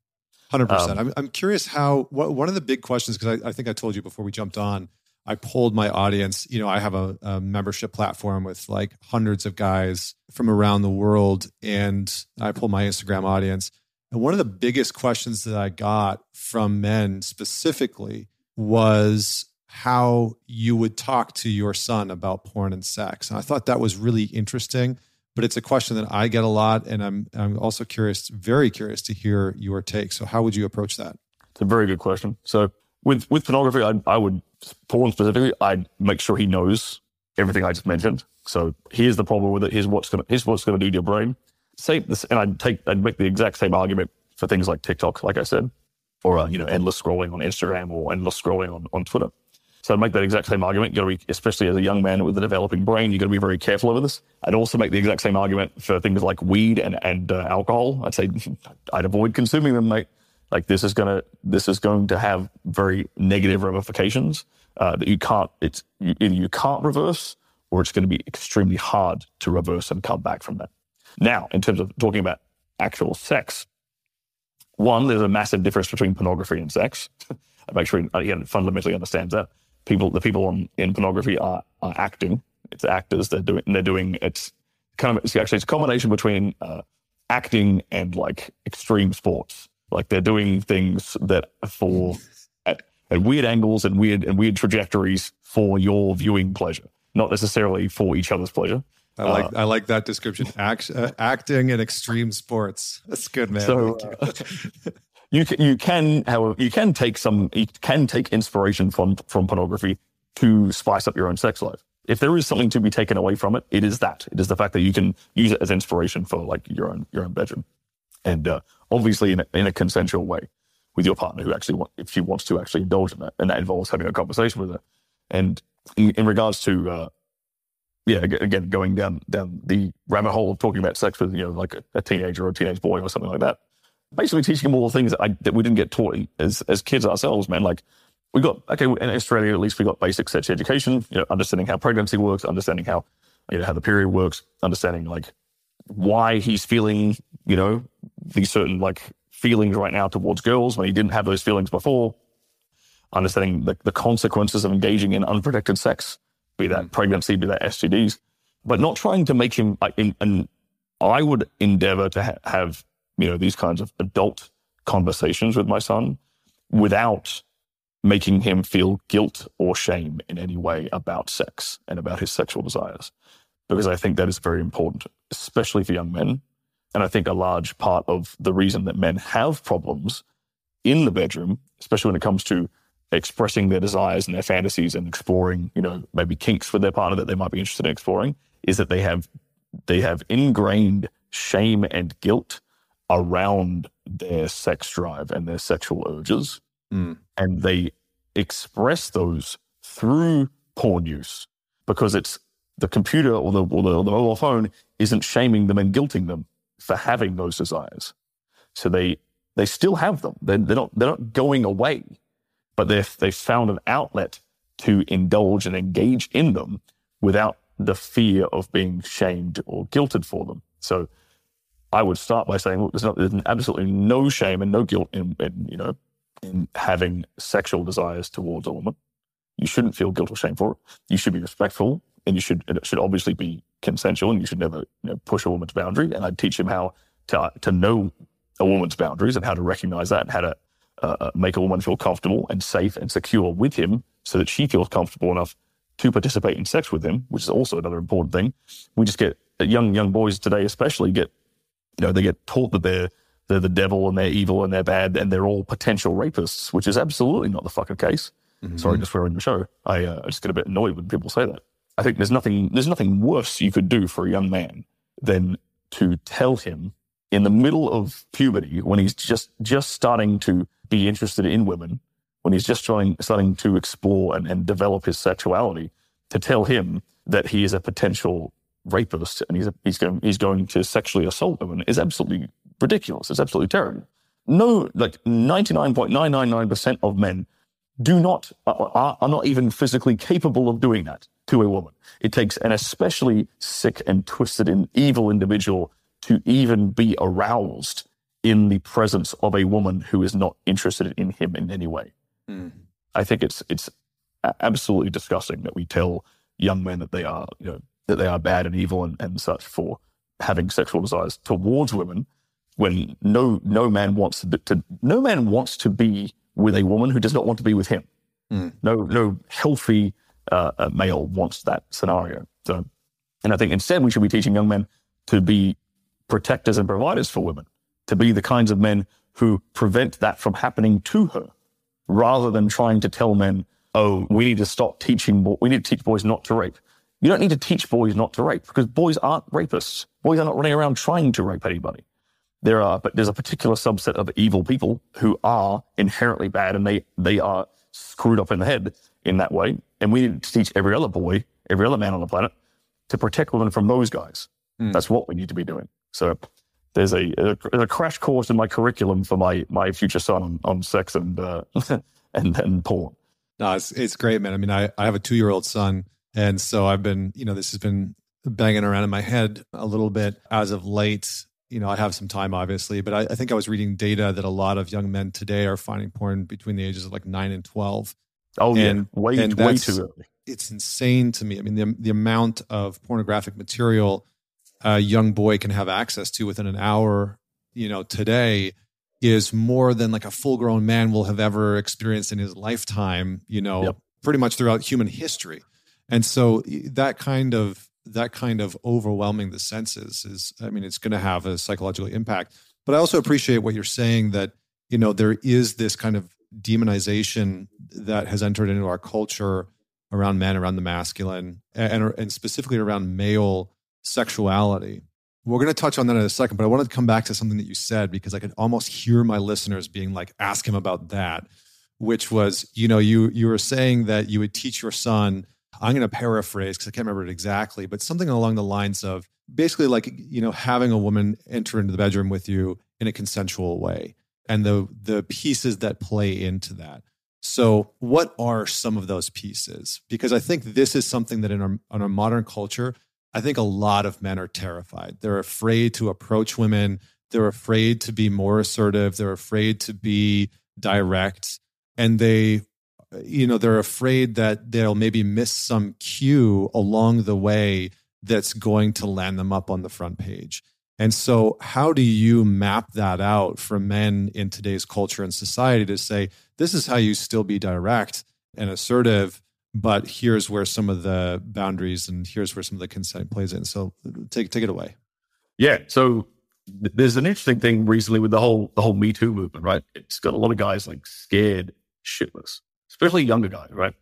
Hundred um, percent. I'm I'm curious how what, one of the big questions because I, I think I told you before we jumped on. I polled my audience. You know, I have a, a, membership platform with like hundreds of guys from around the world, and I pulled my Instagram audience. And one of the biggest questions that I got from men specifically was how you would talk to your son about porn and sex. And I thought that was really interesting but it's a question that I get a lot, and I'm I'm also curious, very curious to hear your take. So, how would you approach that? It's a very good question. So, with with pornography, I, I would porn specifically, I'd make sure he knows everything I just mentioned. So, here's the problem with it. Here's what's gonna here's what's gonna do to your brain. Say this, and I'd take I'd make the exact same argument for things like TikTok, like I said. or uh, you know endless scrolling on Instagram or endless scrolling on, on Twitter. So I'd make that exact same argument. You got to be, especially as a young man with a developing brain, you got to be very careful over this. I'd also make the exact same argument for things like weed and and uh, alcohol. I'd say I'd avoid consuming them, mate. Like this is gonna this is going to have very negative ramifications uh, that you can't it's you, either you can't reverse or it's going to be extremely hard to reverse and come back from that. Now, in terms of talking about actual sex, one, there's a massive difference between pornography and sex. I make sure again fundamentally understands that people the people on, in pornography are, are acting. It's actors. They're doing they're doing it's kind of it's actually it's a combination between uh, acting and like extreme sports. Like they're doing things that for at, at weird angles and weird and weird trajectories for your viewing pleasure, not necessarily for each other's pleasure. I like uh, I like that description. Act, uh, acting and extreme sports. That's good, man. So, uh, you can, you can, however, you can take some, you can take inspiration from from pornography to spice up your own sex life. If there is something to be taken away from it, it is that. It is the fact that you can use it as inspiration for like your own your own bedroom, and uh, obviously in a, in a consensual way with your partner who actually want, if she wants to actually indulge in that, and that involves having a conversation with her. And in, in regards to uh, yeah, again, going down down the rabbit hole of talking about sex with you know like a, a teenager or a teenage boy or something like that basically teaching them all the things that, I, that we didn't get taught as, as kids ourselves, man. Like we got, okay, in Australia, at least we got basic sex education, you know, understanding how pregnancy works, understanding how, you know, how the period works, understanding like why he's feeling, you know, these certain like feelings right now towards girls when he didn't have those feelings before, understanding the, the consequences of engaging in unprotected sex, be that mm. pregnancy, be that STDs, but not trying to make him, like. and I would endeavor to ha- have you know, these kinds of adult conversations with my son without making him feel guilt or shame in any way about sex and about his sexual desires. Because I think that is very important, especially for young men. And I think a large part of the reason that men have problems in the bedroom, especially when it comes to expressing their desires and their fantasies and exploring, you know, maybe kinks with their partner that they might be interested in exploring, is that they have they have ingrained shame and guilt around their sex drive and their sexual urges. Mm. And they express those through porn use because it's the computer or the, or the, or the mobile phone isn't shaming them and guilting them for having those desires. So they, they still have them. They're, they're not, they're not going away, but they've, they've found an outlet to indulge and engage in them without the fear of being shamed or guilted for them. So I would start by saying, look, there's, not, there's absolutely no shame and no guilt in, in, you know, in having sexual desires towards a woman. You shouldn't feel guilt or shame for it. You should be respectful, and you should it should obviously be consensual, and you should never you know, push a woman's boundary. And I'd teach him how to to know a woman's boundaries and how to recognize that, and how to uh, uh, make a woman feel comfortable and safe and secure with him, so that she feels comfortable enough to participate in sex with him, which is also another important thing. We just get young young boys today, especially, get you know, they get taught that they're they're the devil and they're evil and they're bad and they're all potential rapists, which is absolutely not the fucking case. Mm-hmm. Sorry to swear in the show. I, uh, I just get a bit annoyed when people say that. I think there's nothing there's nothing worse you could do for a young man than to tell him in the middle of puberty when he's just just starting to be interested in women, when he's just starting starting to explore and, and develop his sexuality, to tell him that he is a potential rapist and he's, a, he's, going, he's going to sexually assault women is absolutely ridiculous. It's absolutely terrible. No, like 99.999% of men do not, are, are not even physically capable of doing that to a woman. It takes an especially sick and twisted and evil individual to even be aroused in the presence of a woman who is not interested in him in any way. Mm. I think it's it's absolutely disgusting that we tell young men that they are you know that they are bad and evil and, and such for having sexual desires towards women when no no man wants to, to, no man wants to be with a woman who does not want to be with him. Mm. No no healthy uh, uh, male wants that scenario. So, and I think instead we should be teaching young men to be protectors and providers for women, to be the kinds of men who prevent that from happening to her, rather than trying to tell men, "Oh, we need to stop teaching. We need to teach boys not to rape." You don't need to teach boys not to rape because boys aren't rapists. Boys are not running around trying to rape anybody. there are, but there's a particular subset of evil people who are inherently bad and they, they are screwed up in the head in that way. And we need to teach every other boy, every other man on the planet to protect women from those guys. Mm. That's what we need to be doing. So there's a, a, a, crash course in my curriculum for my, my future son on, on sex and, uh, and, and porn. No, it's, it's great, man. I mean, I, I have a two year old son. And so I've been, you know, this has been banging around in my head a little bit as of late. You know, I have some time, obviously, but I, I think I was reading data that a lot of young men today are finding porn between the ages of like nine and 12. Oh, and, yeah. Way, and way too early. It's insane to me. I mean, the, the amount of pornographic material a young boy can have access to within an hour, you know, today is more than like a full grown man will have ever experienced in his lifetime, you know, yep. pretty much throughout human history. And so that kind of that kind of overwhelming the senses is I mean it's going to have a psychological impact. But I also appreciate what you're saying that you know there is this kind of demonization that has entered into our culture around men, around the masculine, and and specifically around male sexuality. We're going to touch on that in a second, but I wanted to come back to something that you said because I could almost hear my listeners being like, ask him about that, which was, you know, you you were saying that you would teach your son. I'm going to paraphrase because I can't remember it exactly, but something along the lines of basically like, you know, having a woman enter into the bedroom with you in a consensual way and the the pieces that play into that. So, what are some of those pieces? Because I think this is something that in our, in our modern culture, I think a lot of men are terrified. They're afraid to approach women. They're afraid to be more assertive. They're afraid to be direct. And they, you know, they're afraid that they'll maybe miss some cue along the way that's going to land them up on the front page. And so, how do you map that out for men in today's culture and society to say, this is how you still be direct and assertive but here's where some of the boundaries and here's where some of the consent plays in. So take take it away. Yeah. So th- there's an interesting thing recently with the whole the whole Me Too movement, right? It's got a lot of guys like scared shitless, especially younger guys, right?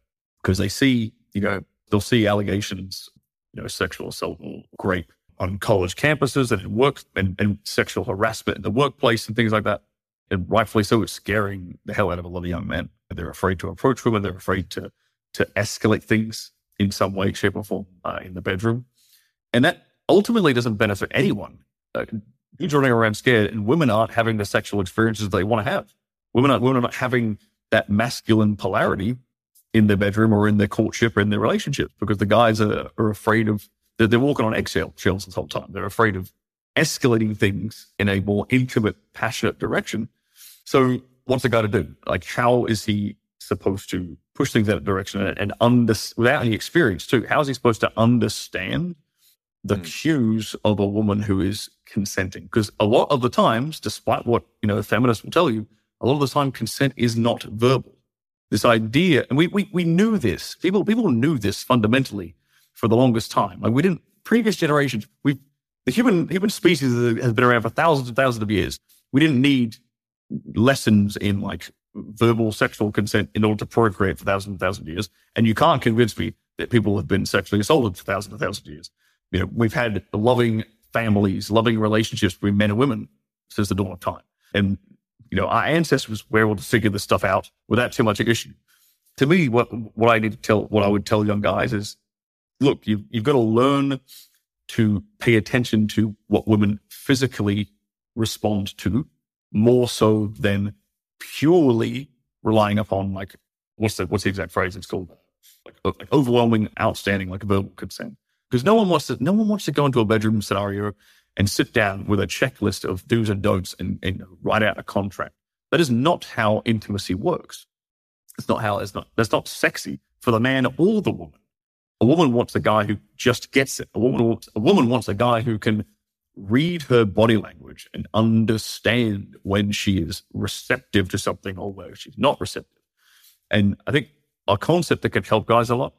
Because they see, you know, they'll see allegations, you know, sexual assault or rape on college campuses and in work and, and sexual harassment in the workplace and things like that. And rightfully so, it's scaring the hell out of a lot of young men. They're afraid to approach women. They're afraid to to escalate things in some way, shape, or form uh, in the bedroom. And that ultimately doesn't benefit anyone. Uh, dudes running around scared, and women aren't having the sexual experiences they want to have. Women are, women are not having that masculine polarity in their bedroom or in their courtship or in their relationships because the guys are, are afraid of, they're, they're walking on eggshells this whole time. They're afraid of escalating things in a more intimate, passionate direction. So what's the guy to do? Like, how is he supposed to push things in that direction and, and under, without any experience too? How is he supposed to understand the mm. cues of a woman who is consenting? Because a lot of the times, despite what, you know, feminists will tell you, a lot of the time consent is not verbal. This idea, and we, we, we knew this. People, people knew this fundamentally for the longest time. Like we didn't, previous generations, we the human, human species has been around for thousands and thousands of years. We didn't need lessons in like verbal sexual consent in order to procreate for thousands and thousands of years. And you can't convince me that people have been sexually assaulted for thousands and thousands of years. You know, we've had loving families, loving relationships between men and women since the dawn of time. And, you know, our ancestors were able to figure this stuff out without too much issue. To me, what, what I need to tell, what I would tell young guys is, look, you've, you've got to learn to pay attention to what women physically respond to more so than purely relying upon like what's the what's the exact phrase? It's called like, like overwhelming outstanding like verbal consent. Because no one wants to no one wants to go into a bedroom scenario and sit down with a checklist of do's and don'ts and, and write out a contract. That is not how intimacy works. It's not how it's not that's not sexy for the man or the woman a woman wants a guy who just gets it a woman wants a woman wants a guy who can read her body language and understand when she is receptive to something or where she's not receptive. And I think a concept that can help guys a lot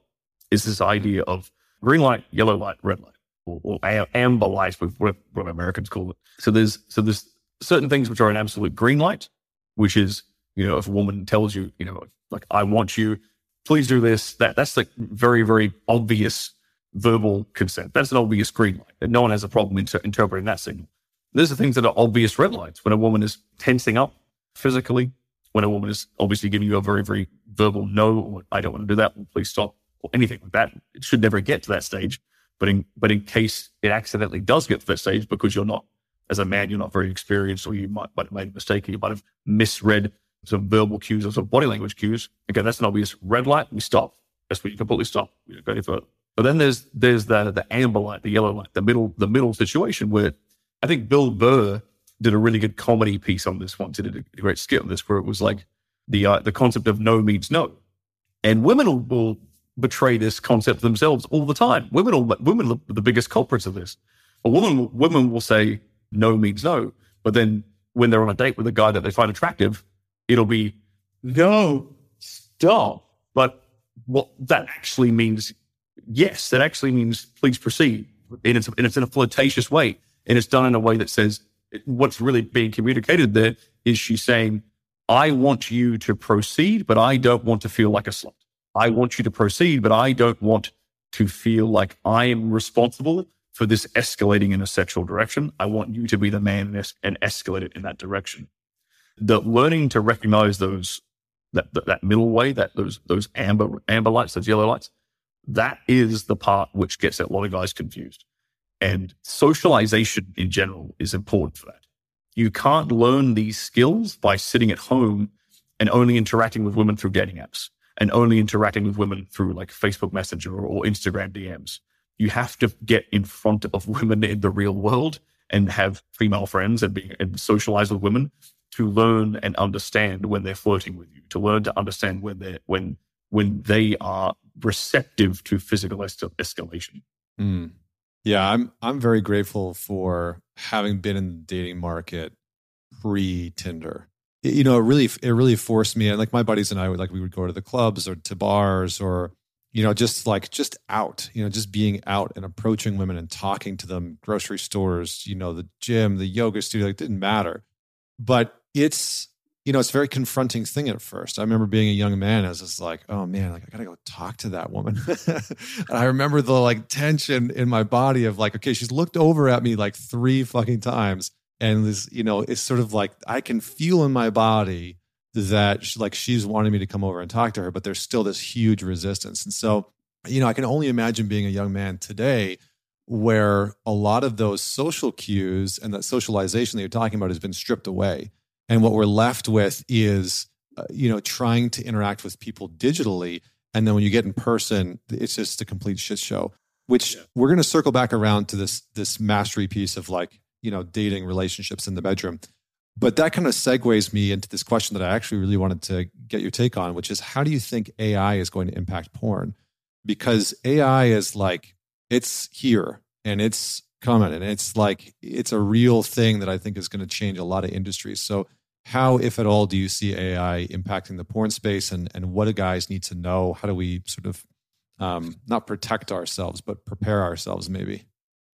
is this idea of green light, yellow light, red light, or, or amber light, what, what Americans call it. So there's so there's certain things which are an absolute green light, which is you know if a woman tells you you know like I want you, please do this. That that's like very very obvious verbal consent. That's an obvious green light. And no one has a problem inter- interpreting that signal. Those are things that are obvious red lights when a woman is tensing up physically, when a woman is obviously giving you a very, very verbal no, or I don't want to do that, please stop, or anything like that. It should never get to that stage. But in but in case it accidentally does get to that stage because you're not as a man, you're not very experienced, or you might, might have made a mistake, or you might have misread some verbal cues or some body language cues. Okay, that's an obvious red light. We stop. That's where you completely stop. We don't go any further. But then there's there's the the amber light, the yellow light, the middle the middle situation where I think Bill Burr did a really good comedy piece on this once. He did a great skit on this where it was like the uh, the concept of no means no, and women will, will betray this concept themselves all the time. Women will women are the biggest culprits of this. A woman women will say no means no, but then when they're on a date with a guy that they find attractive, it'll be no stop. But what that actually means yes, that actually means please proceed. And it's, and it's in a flirtatious way. And it's done in a way that says what's really being communicated there is she's saying, I want you to proceed, but I don't want to feel like a slut. I want you to proceed, but I don't want to feel like I am responsible for this escalating in a sexual direction. I want you to be the man and escalate it in that direction. The learning to recognize those that, that, that middle way, that those those amber amber lights, those yellow lights, that is the part which gets a lot of guys confused. And socialization in general is important for that. You can't learn these skills by sitting at home and only interacting with women through dating apps and only interacting with women through like Facebook Messenger or Instagram DMs. You have to get in front of women in the real world and have female friends and be and socialize with women to learn and understand when they're flirting with you, to learn to understand when they're when when they are receptive to physical es- escalation. Mm. Yeah, I'm I'm very grateful for having been in the dating market pre Tinder. You know, it really it really forced me. And like my buddies and I would like we would go to the clubs or to bars or you know just like just out. You know, just being out and approaching women and talking to them, grocery stores, you know, the gym, the yoga studio. Like, didn't matter, but it's you know, it's a very confronting thing at first. I remember being a young man, I was just like, oh man, like I gotta go talk to that woman. and I remember the like tension in my body of like, okay, she's looked over at me like three fucking times. And this, you know, it's sort of like I can feel in my body that she, like she's wanting me to come over and talk to her, but there's still this huge resistance. And so, you know, I can only imagine being a young man today where a lot of those social cues and that socialization that you're talking about has been stripped away and what we're left with is uh, you know trying to interact with people digitally and then when you get in person it's just a complete shit show which yeah. we're going to circle back around to this this mastery piece of like you know dating relationships in the bedroom but that kind of segues me into this question that i actually really wanted to get your take on which is how do you think ai is going to impact porn because ai is like it's here and it's coming. And it's like, it's a real thing that I think is going to change a lot of industries. So, how, if at all, do you see AI impacting the porn space and, and what do guys need to know? How do we sort of um, not protect ourselves, but prepare ourselves maybe?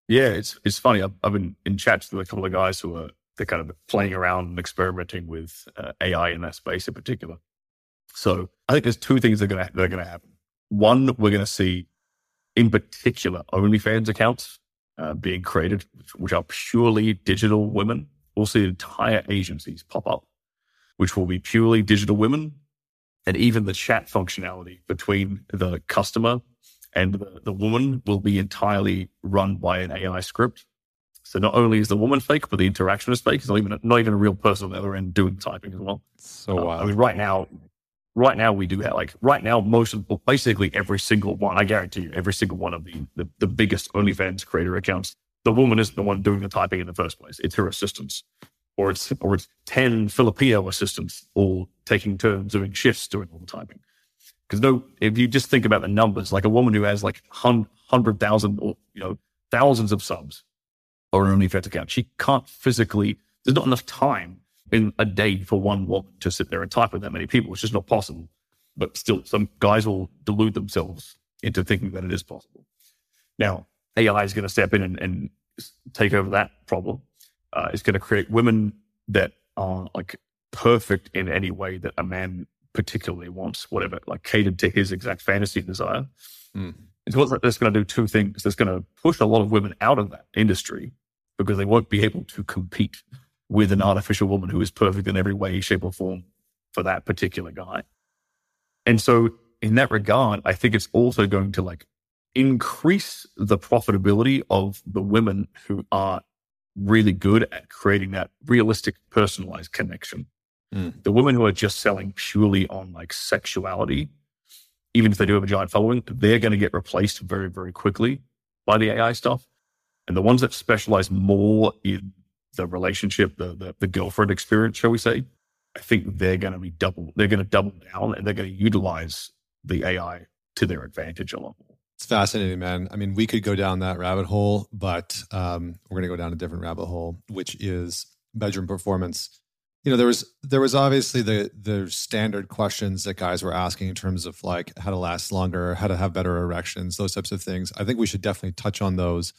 Yeah, it's it's funny. I've, I've been in chats with a couple of guys who are they're kind of playing around and experimenting with uh, AI in that space in particular. So I think there's two things that are gonna that are gonna happen. One, we're gonna see, in particular, OnlyFans accounts uh, being created, which are purely digital women. We'll see entire agencies pop up, which will be purely digital women. And even the chat functionality between the customer and the, the woman will be entirely run by an AI script. So not only is the woman fake, but the interaction is fake. It's not even a, not even a real person on the other end doing typing as well. So uh, I mean, right now, right now we do have like right now most of basically every single one i guarantee you every single one of the, the, the biggest onlyfans creator accounts the woman isn't the one doing the typing in the first place it's her assistants or it's or it's 10 filipino assistants all taking turns doing shifts doing all the typing because no if you just think about the numbers like a woman who has like 100000 or you know thousands of subs or an onlyfans account she can't physically there's not enough time in a day for one woman to sit there and type with that many people. It's just not possible. But still, some guys will delude themselves into thinking that it is possible. Now, AI is going to step in and, and take over that problem. Uh, it's going to create women that are like perfect in any way that a man particularly wants, whatever, like catered to his exact fantasy desire. Mm. It's what that's going to do two things. It's going to push a lot of women out of that industry because they won't be able to compete with an artificial woman who is perfect in every way, shape, or form for that particular guy. And so, in that regard, I think it's also going to like increase the profitability of the women who are really good at creating that realistic, personalized connection. Mm. The women who are just selling purely on like sexuality, even if they do have a giant following, they're going to get replaced very, very quickly by the AI stuff. And the ones that specialize more in the relationship, the, the, the girlfriend experience, shall we say, I think they're going to be double, they're going to double down and they're going to utilize the AI to their advantage a lot more. It's fascinating, man. I mean, we could go down that rabbit hole, but um, we're going to go down a different rabbit hole, which is bedroom performance. You know, there was there was obviously the the standard questions that guys were asking in terms of like how to last longer, how to have better erections, those types of things. I think we should definitely touch on those.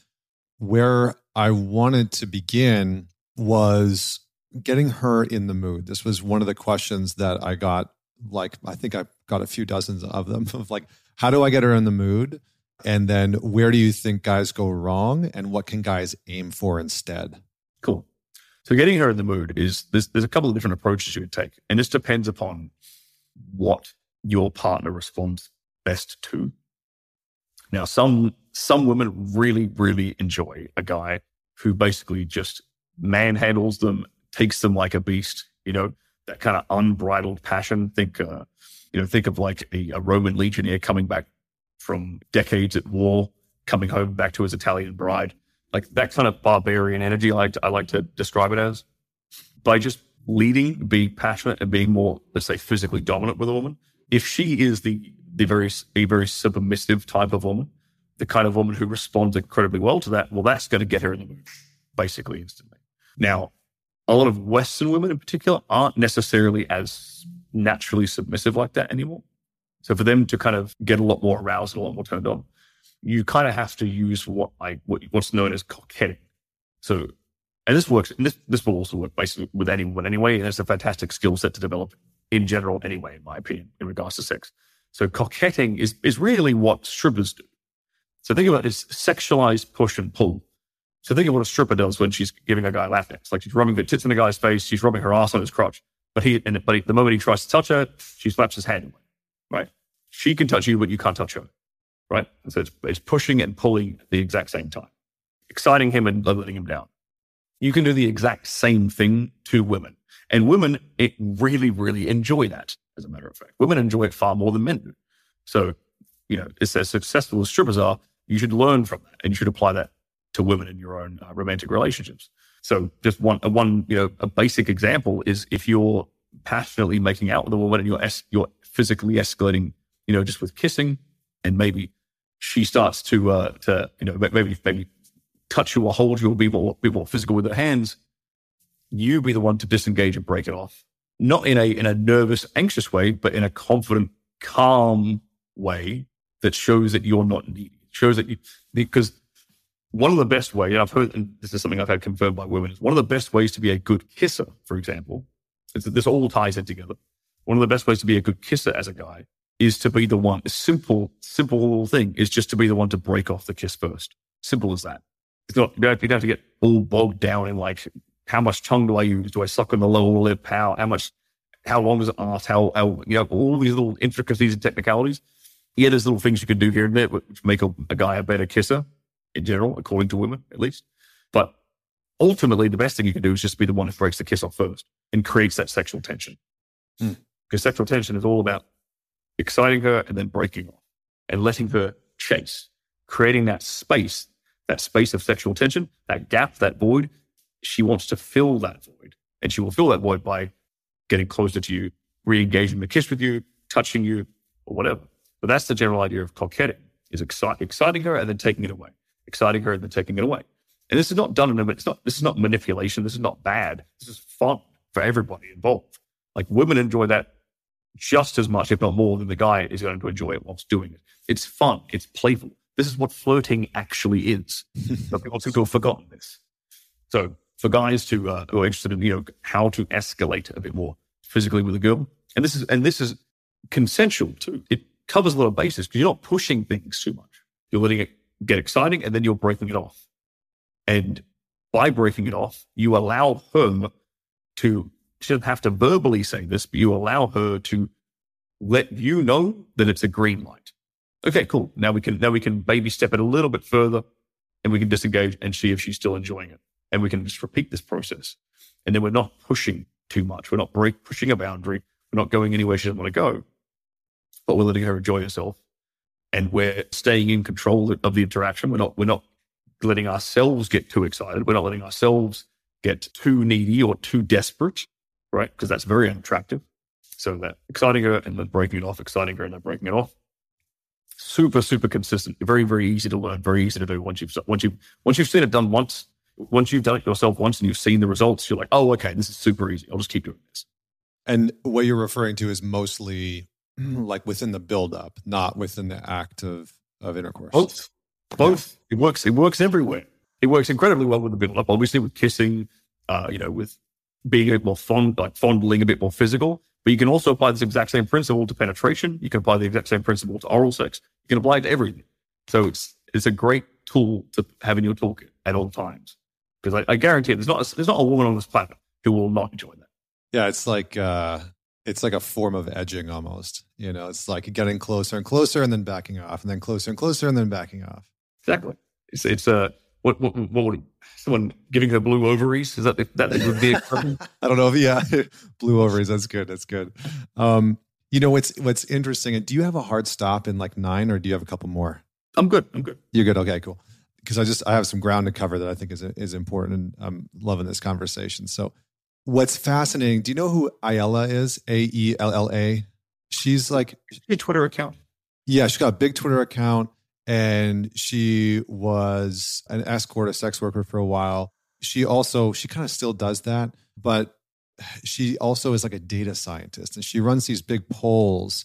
Where I wanted to begin was getting her in the mood. This was one of the questions that I got like I think I got a few dozens of them of like how do I get her in the mood? And then where do you think guys go wrong and what can guys aim for instead? Cool. So getting her in the mood is there's there's a couple of different approaches you would take. And this depends upon what your partner responds best to. Now, some some women really, really enjoy a guy who basically just manhandles them, takes them like a beast, you know, that kind of unbridled passion. Think uh, you know, think of like a, a Roman legionnaire coming back from decades at war, coming home back to his Italian bride. Like that kind of barbarian energy, I like to, I like to describe it as. By just leading, being passionate, and being more, let's say, physically dominant with a woman. If she is the the very a very submissive type of woman, the kind of woman who responds incredibly well to that, well, that's going to get her in the mood, basically instantly. Now, a lot of Western women in particular aren't necessarily as naturally submissive like that anymore. So for them to kind of get a lot more aroused, and a lot more turned on, you kind of have to use what I what, what's known as coquetting. So, and this works. And this this will also work basically with anyone anyway. And it's a fantastic skill set to develop in general anyway, in my opinion, in regards to sex. So coquetting is is really what strippers do. So think about this sexualized push and pull. So think of what a stripper does when she's giving a guy lap dance. Like she's rubbing the tits in the guy's face, she's rubbing her ass on his crotch. But he, and, but he, the moment he tries to touch her, she slaps his hand away, right? She can touch you, but you can't touch her, right? And so it's, it's pushing and pulling at the exact same time, exciting him and letting him down. You can do the exact same thing to women. And women it really, really enjoy that, as a matter of fact. Women enjoy it far more than men do. So, you know, it's as successful as strippers are, you should learn from that and you should apply that to women in your own uh, romantic relationships. So just one, one, you know, a basic example is if you're passionately making out with a woman and you're, es- you're physically escalating, you know, just with kissing and maybe she starts to, uh, to, you know, maybe, maybe touch you or hold you or be more, be more physical with her hands, you be the one to disengage and break it off. Not in a, in a nervous, anxious way, but in a confident, calm way that shows that you're not needy. Shows that you, because one of the best ways, I've heard, and this is something I've had confirmed by women, is one of the best ways to be a good kisser, for example, is that this all ties in together. One of the best ways to be a good kisser as a guy is to be the one, simple, simple thing is just to be the one to break off the kiss first. Simple as that. It's not, you don't, you don't have to get all bogged down in like, how much tongue do I use? Do I suck on the lower lip? How, how much, how long does it last? How, how, you know, all these little intricacies and technicalities. Yeah, there's little things you can do here and there which make a, a guy a better kisser in general, according to women at least. Ultimately, the best thing you can do is just be the one who breaks the kiss off first and creates that sexual tension. Mm. Because sexual tension is all about exciting her and then breaking off and letting her chase, creating that space, that space of sexual tension, that gap, that void. She wants to fill that void and she will fill that void by getting closer to you, re-engaging the kiss with you, touching you or whatever. But that's the general idea of coquetting is exciting her and then taking it away exciting her and then taking it away. And this is not done in a, it's not, this is not manipulation. This is not bad. This is fun for everybody involved. Like women enjoy that just as much, if not more, than the guy is going to enjoy it whilst doing it. It's fun. It's playful. This is what flirting actually is. but people seem to have forgotten this. So for guys to, uh, who are interested in, you know, how to escalate a bit more physically with a girl, and this is, and this is consensual too. It covers a lot of bases because you're not pushing things too much. You're letting it get exciting and then you're breaking it off. And by breaking it off, you allow her to, she doesn't have to verbally say this, but you allow her to let you know that it's a green light. Okay, cool. Now we can, now we can baby step it a little bit further and we can disengage and see if she's still enjoying it. And we can just repeat this process. And then we're not pushing too much. We're not break, pushing a boundary. We're not going anywhere she doesn't want to go, but we're letting her enjoy herself. And we're staying in control of the interaction. We're not, we're not letting ourselves get too excited. We're not letting ourselves get too needy or too desperate, right? Because that's very unattractive. So that exciting her and then breaking it off, exciting her and then breaking it off. Super, super consistent. Very, very easy to learn. Very easy to do once you've once you once you've seen it done once. Once you've done it yourself once and you've seen the results, you're like, oh, okay, this is super easy. I'll just keep doing this. And what you're referring to is mostly like within the buildup, not within the act of of intercourse. Both. Both. It works. It works everywhere. It works incredibly well with the build up. Obviously, with kissing, uh, you know, with being a bit more fond, like fondling, a bit more physical. But you can also apply this exact same principle to penetration. You can apply the exact same principle to oral sex. You can apply it to everything. So it's it's a great tool to have in your toolkit at all times. Because I, I guarantee it, there's not a, there's not a woman on this planet who will not enjoy that. Yeah, it's like uh, it's like a form of edging almost. You know, it's like getting closer and closer and then backing off, and then closer and closer and then backing off. Exactly. It's it's a uh, what what what would someone giving her blue ovaries? Is that the, that would be? I don't know. If, yeah, blue ovaries. That's good. That's good. Um, you know what's what's interesting? And do you have a hard stop in like nine, or do you have a couple more? I'm good. I'm good. You're good. Okay, cool. Because I just I have some ground to cover that I think is is important, and I'm loving this conversation. So, what's fascinating? Do you know who Aella is? A E L L A. She's like a Twitter account. Yeah, she's got a big Twitter account and she was an escort, a sex worker for a while. She also, she kind of still does that, but she also is like a data scientist and she runs these big polls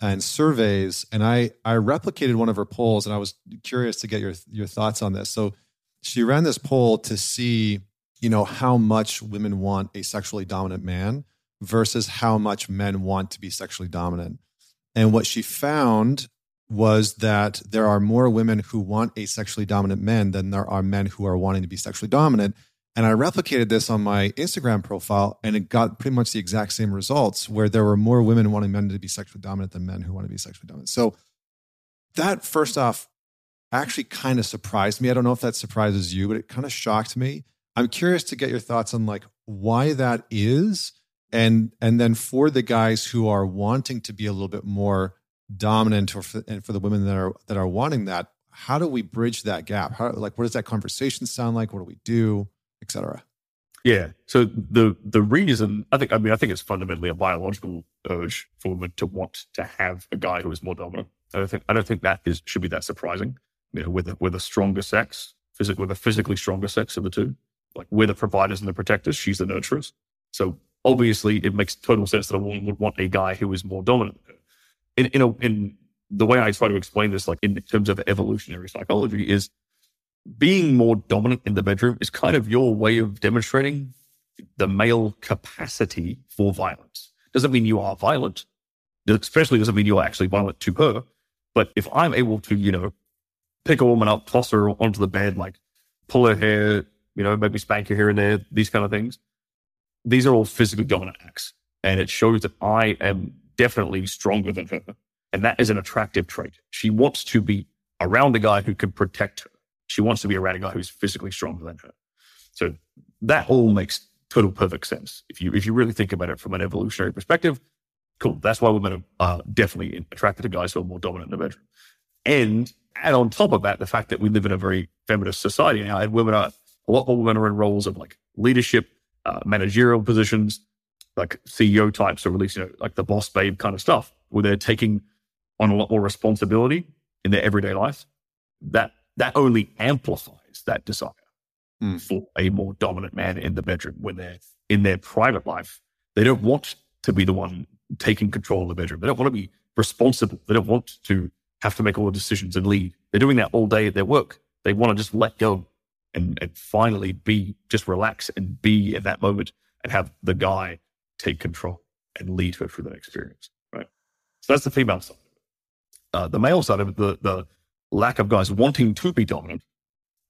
and surveys. And I, I replicated one of her polls and I was curious to get your, your thoughts on this. So she ran this poll to see, you know, how much women want a sexually dominant man versus how much men want to be sexually dominant. And what she found was that there are more women who want a sexually dominant men than there are men who are wanting to be sexually dominant. And I replicated this on my Instagram profile and it got pretty much the exact same results where there were more women wanting men to be sexually dominant than men who want to be sexually dominant. So that first off actually kind of surprised me. I don't know if that surprises you, but it kind of shocked me. I'm curious to get your thoughts on like why that is and and then for the guys who are wanting to be a little bit more dominant or for, and for the women that are that are wanting that how do we bridge that gap? How like what does that conversation sound like? What do we do? Etc yeah. So the the reason i think i mean i think it's fundamentally a biological urge for women to want to have a guy who is more dominant. I don't think i don't think that is should be that surprising. You know with a, with a stronger sex physic, with a physically stronger sex of the two like we're the providers and the protectors she's the nurturers. So obviously it makes total sense that a woman would want a guy who is more dominant in in, a, in the way I try to explain this, like in terms of evolutionary psychology, is being more dominant in the bedroom is kind of your way of demonstrating the male capacity for violence. Doesn't mean you are violent, especially doesn't mean you're actually violent to her. But if I'm able to, you know, pick a woman up, toss her onto the bed, like pull her hair, you know, maybe spank her here and there, these kind of things, these are all physically dominant acts. And it shows that I am definitely stronger than her. And that is an attractive trait. She wants to be around a guy who can protect her. She wants to be around a guy who's physically stronger than her. So that all makes total perfect sense. If you if you really think about it from an evolutionary perspective, cool. That's why women are definitely attracted to guys who are more dominant in the bedroom. And and on top of that, the fact that we live in a very feminist society now, and women are a lot more women are in roles of like leadership, uh, managerial positions, like CEO types, or at least you know, like the boss babe kind of stuff, where they're taking on a lot more responsibility in their everyday life. That that only amplifies that desire mm. for a more dominant man in the bedroom when they're in their private life. They don't want to be the one taking control of the bedroom. They don't want to be responsible. They don't want to have to make all the decisions and lead. They're doing that all day at their work. They want to just let go and, and finally be just relax and be in that moment and have the guy take control and lead her through that experience. Right. So that's the female side. Uh, the male side of it, the, the lack of guys wanting to be dominant.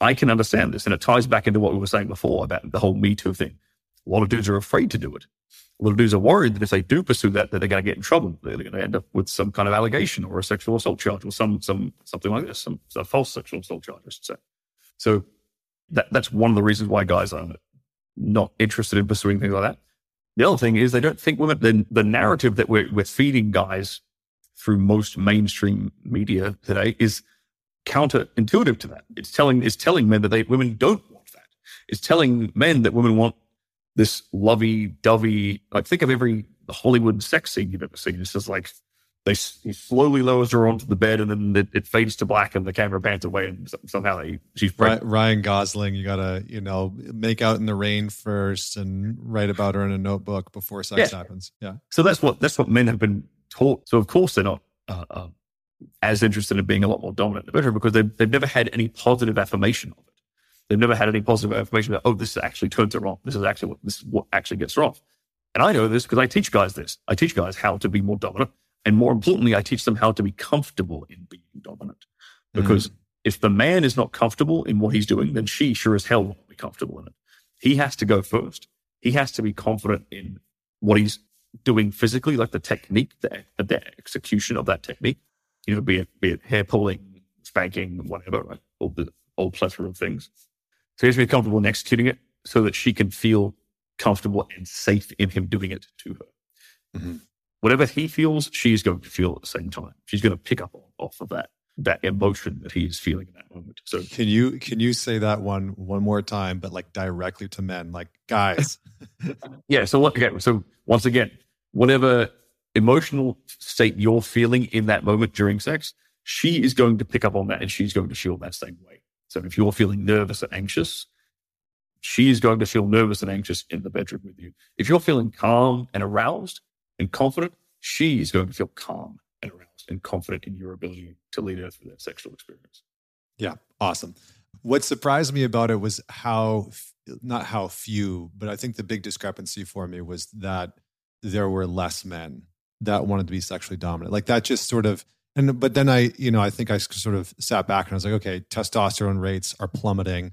I can understand this. And it ties back into what we were saying before about the whole Me Too thing. A lot of dudes are afraid to do it. A lot of dudes are worried that if they do pursue that, that they're going to get in trouble. They're going to end up with some kind of allegation or a sexual assault charge or some, some, something like this, some, some false sexual assault charge, I should say. So that, that's one of the reasons why guys are not interested in pursuing things like that. The other thing is they don't think women, the, the narrative that we're, we're feeding guys through most mainstream media today is counterintuitive to that. It's telling, it's telling men that they, women don't want that. It's telling men that women want this lovey dovey, like think of every Hollywood sex scene you've ever seen. It's just like they he slowly lowers her onto the bed and then it, it, fades to black and the camera pans away and somehow they, she's pregnant. Ryan Gosling. You gotta you know make out in the rain first and write about her in a notebook before sex yeah. happens. Yeah. So that's what that's what men have been taught. So of course they're not uh, uh, as interested in being a lot more dominant in the bedroom because they've they've never had any positive affirmation of it. They've never had any positive affirmation that oh this actually turns her on. This is actually what this is what actually gets her off. And I know this because I teach guys this. I teach guys how to be more dominant and more importantly, I teach them how to be comfortable in being dominant. Because mm. if the man is not comfortable in what he's doing, then she sure as hell won't be comfortable in it. He has to go first. He has to be confident in what he's doing physically, like the technique, the, the execution of that technique. You know, be it be it hair pulling, spanking, whatever, right? All the whole plethora of things. So he has to be comfortable in executing it so that she can feel comfortable and safe in him doing it to her. Mm-hmm whatever he feels, she's going to feel at the same time. She's going to pick up off of that that emotion that he is feeling in that moment. So can you can you say that one one more time, but like directly to men, like guys? yeah. So what? Okay. So once again, whatever emotional state you're feeling in that moment during sex, she is going to pick up on that, and she's going to feel that same way. So if you're feeling nervous and anxious, she is going to feel nervous and anxious in the bedroom with you. If you're feeling calm and aroused, and confident, she is going to feel calm and aroused and confident in your ability to lead her through that sexual experience. Yeah, awesome. What surprised me about it was how, not how few, but I think the big discrepancy for me was that there were less men that wanted to be sexually dominant. Like that just sort of, and, but then I, you know, I think I sort of sat back and I was like, okay, testosterone rates are plummeting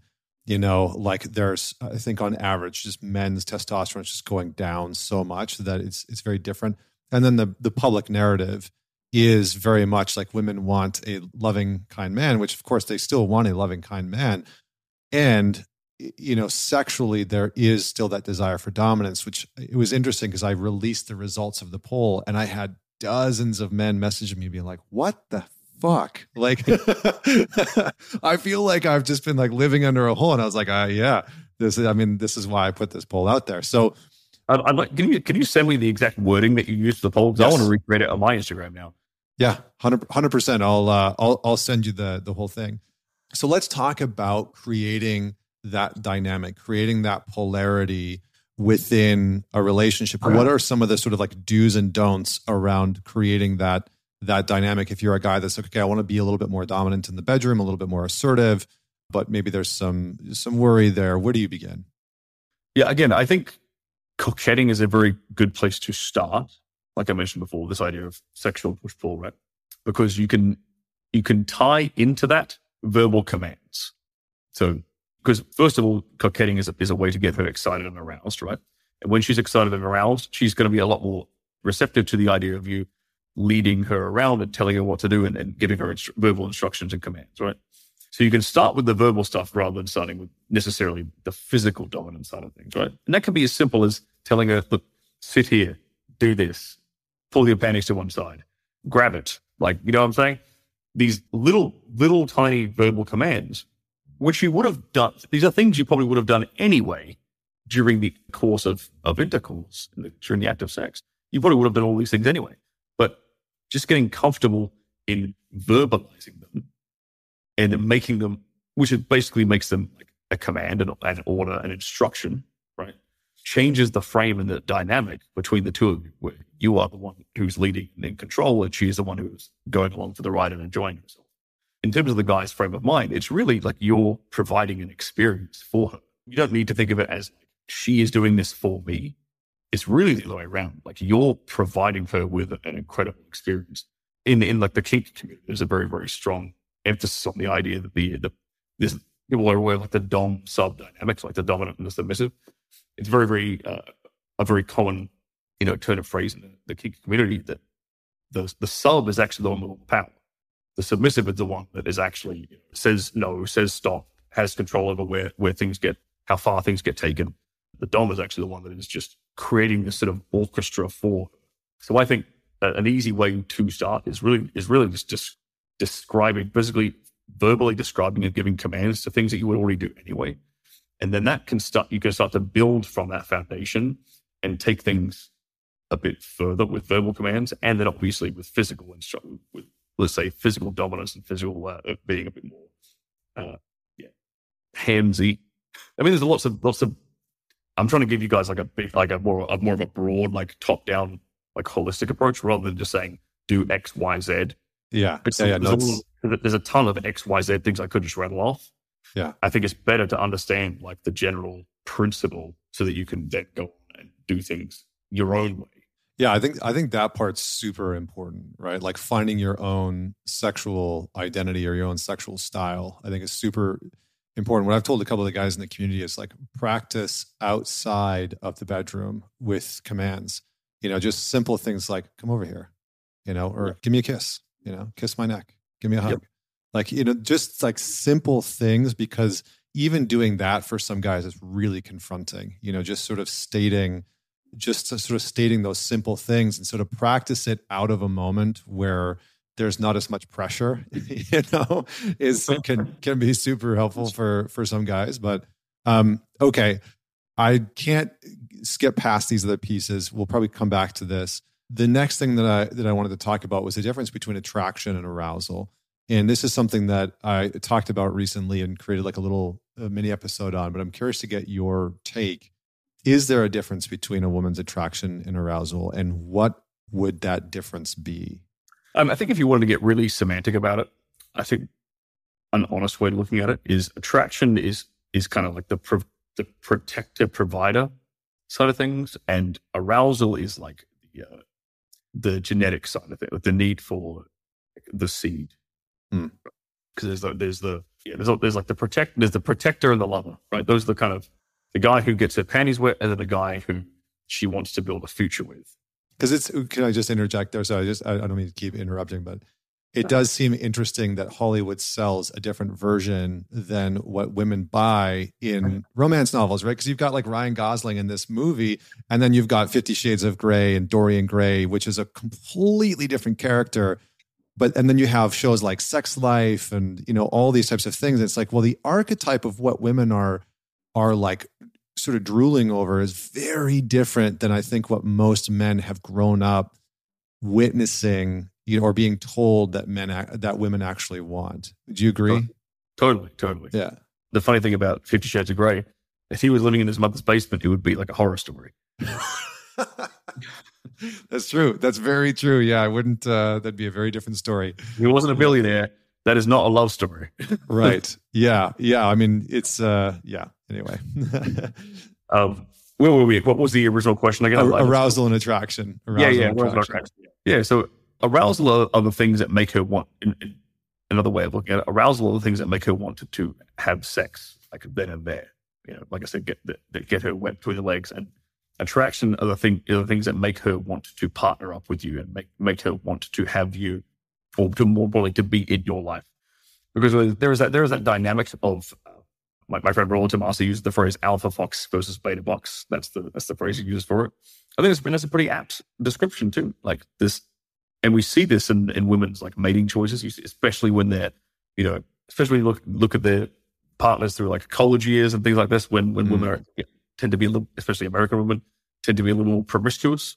you know like there's i think on average just men's testosterone is just going down so much that it's it's very different. And then the the public narrative is very much like women want a loving kind man which of course they still want a loving kind man. And you know sexually there is still that desire for dominance which uh, it was interesting because i released the results of the poll and i had dozens of men messaging me being like what the fuck? Like, I feel like I've just been like living under a hole. And I was like, uh, yeah, this is, I mean, this is why I put this poll out there. So, I'd, I'd like, can you, can you send me the exact wording that you used for the poll? Because yes. I want to recreate it on my Instagram now. Yeah, 100 percent. I'll uh, I'll I'll send you the the whole thing. So let's talk about creating that dynamic, creating that polarity within a relationship. What are some of the sort of like do's and don'ts around creating that that dynamic if you're a guy that's like, okay, I want to be a little bit more dominant in the bedroom, a little bit more assertive, but maybe there's some some worry there. Where do you begin? Yeah, again, I think coquetting is a very good place to start. Like I mentioned before, this idea of sexual push pull, right? Because you can you can tie into that verbal commands. So, because first of all, coquetting is a, is a way to get her excited and aroused, right? And when she's excited and aroused, she's going to be a lot more receptive to the idea of you leading her around and telling her what to do and, and giving her inst- verbal instructions and commands, right? So you can start with the verbal stuff rather than starting with necessarily the physical dominant side of things, right? And that can be as simple as telling her, look, sit here, do this, pull your panties to one side, grab it. Like, you know what I'm saying? These little, little tiny verbal commands, which you would have done, these are things you probably would have done anyway during the course of, of intercourse, during the act of sex. You probably would have done all these things anyway just getting comfortable in verbalizing them and making them, which basically makes them like a command and an order, an instruction, right? Changes the frame and the dynamic between the two of you, where you are the one who's leading and in control, and she's the one who's going along for the ride and enjoying herself. In terms of the guy's frame of mind, it's really like you're providing an experience for her. You don't need to think of it as she is doing this for me it's really the other way around. Like you're providing her with an incredible experience. In in like the kink community, there's a very very strong emphasis on the idea that the the this people are aware of like the dom sub dynamics, like the dominant and the submissive. It's very, very uh, a very common, you know, turn of phrase in the, the kink community that the the sub is actually the one with power. The submissive is the one that is actually says no, says stop, has control over where where things get, how far things get taken. The dom is actually the one that is just creating this sort of orchestra for. So I think an easy way to start is really is really just, describing physically, verbally describing and giving commands to things that you would already do anyway. And then that can start, you can start to build from that foundation and take things a bit further with verbal commands. And then obviously with physical instruction, with let's say physical dominance and physical uh, being a bit more, uh, yeah, handsy. I mean, there's lots of, lots of, I'm trying to give you guys like a big, like a more, a more of a broad, like top down, like holistic approach rather than just saying do X, Y, Z yeah. yeah, yeah there's, a, there's a ton of X, Y, Z things I could just rattle off. Yeah. I think it's better to understand like the general principle so that you can then go and do things your own way. Yeah, I think I think that part's super important, right? Like finding your own sexual identity or your own sexual style. I think is super important. What I've told a couple of the guys in the community is like practice outside of the bedroom with commands. You know, just simple things like "come over here," you know, or. "give me a kiss," you know, kiss my neck, give me a hug. Yep. Like, you know, just like simple things because even doing that for some guys is really confronting, you know, just sort of stating, just sort of stating those simple things and sort of practice it out of a moment where there's not as much pressure, you know, is can can be super helpful for for some guys. But um, okay, I can't skip past these other pieces. We'll probably come back to this the next thing that I that I wanted to talk about was the difference between attraction and arousal. And this is something that I talked about recently and created like a little a mini episode on, but I'm curious to get your take. Is there a difference between a woman's attraction and arousal and what would that difference be? Um, I think if you wanted to get really semantic about it, I think an honest way of looking at it is attraction is is kind of like the pro- the protective provider side of things, and arousal is like the uh, the genetic side of it, like the need for the seed. Because mm. there's the, there's the yeah, there's, there's like the protect there's the protector and the lover, right? Those are the kind of the guy who gets her panties wet, and then the guy who she wants to build a future with. Because it's can I just interject there? So I just I, I don't mean to keep interrupting, but it does seem interesting that Hollywood sells a different version than what women buy in romance novels, right? Because you've got like Ryan Gosling in this movie, and then you've got Fifty Shades of Grey and Dorian Gray, which is a completely different character. But and then you have shows like Sex Life and you know all these types of things. It's like, well, the archetype of what women are are like sort of drooling over is very different than I think what most men have grown up witnessing you know, or being told that men that women actually want. Do you agree? Totally, totally. Yeah. The funny thing about Fifty Shades of Grey, if he was living in his mother's basement, it would be like a horror story. That's true. That's very true. Yeah, I wouldn't. Uh, that'd be a very different story. He wasn't a billionaire. That is not a love story. right. Yeah. Yeah. I mean, it's. uh Yeah. Anyway. um, where were we? What was the original question again? arousal and attraction. Arousal yeah. Yeah. Attraction. Yeah. So arousal are the things that make her want. In, in, another way of looking at it, arousal are the things that make her want to, to have sex, like then and there. You know, like I said, get that get her wet between the legs, and attraction are the thing are the things that make her want to partner up with you and make make her want to have you, or to more broadly to be in your life, because there is that there is that dynamic of. My, my friend Rollo Tomassi used the phrase alpha fox versus beta box. That's the that's the phrase he uses for it. I think it's been that's a pretty apt description too. Like this and we see this in, in women's like mating choices, especially when they're, you know, especially when you look look at their partners through like college years and things like this. When when mm. women are, you know, tend to be a little, especially American women, tend to be a little more promiscuous.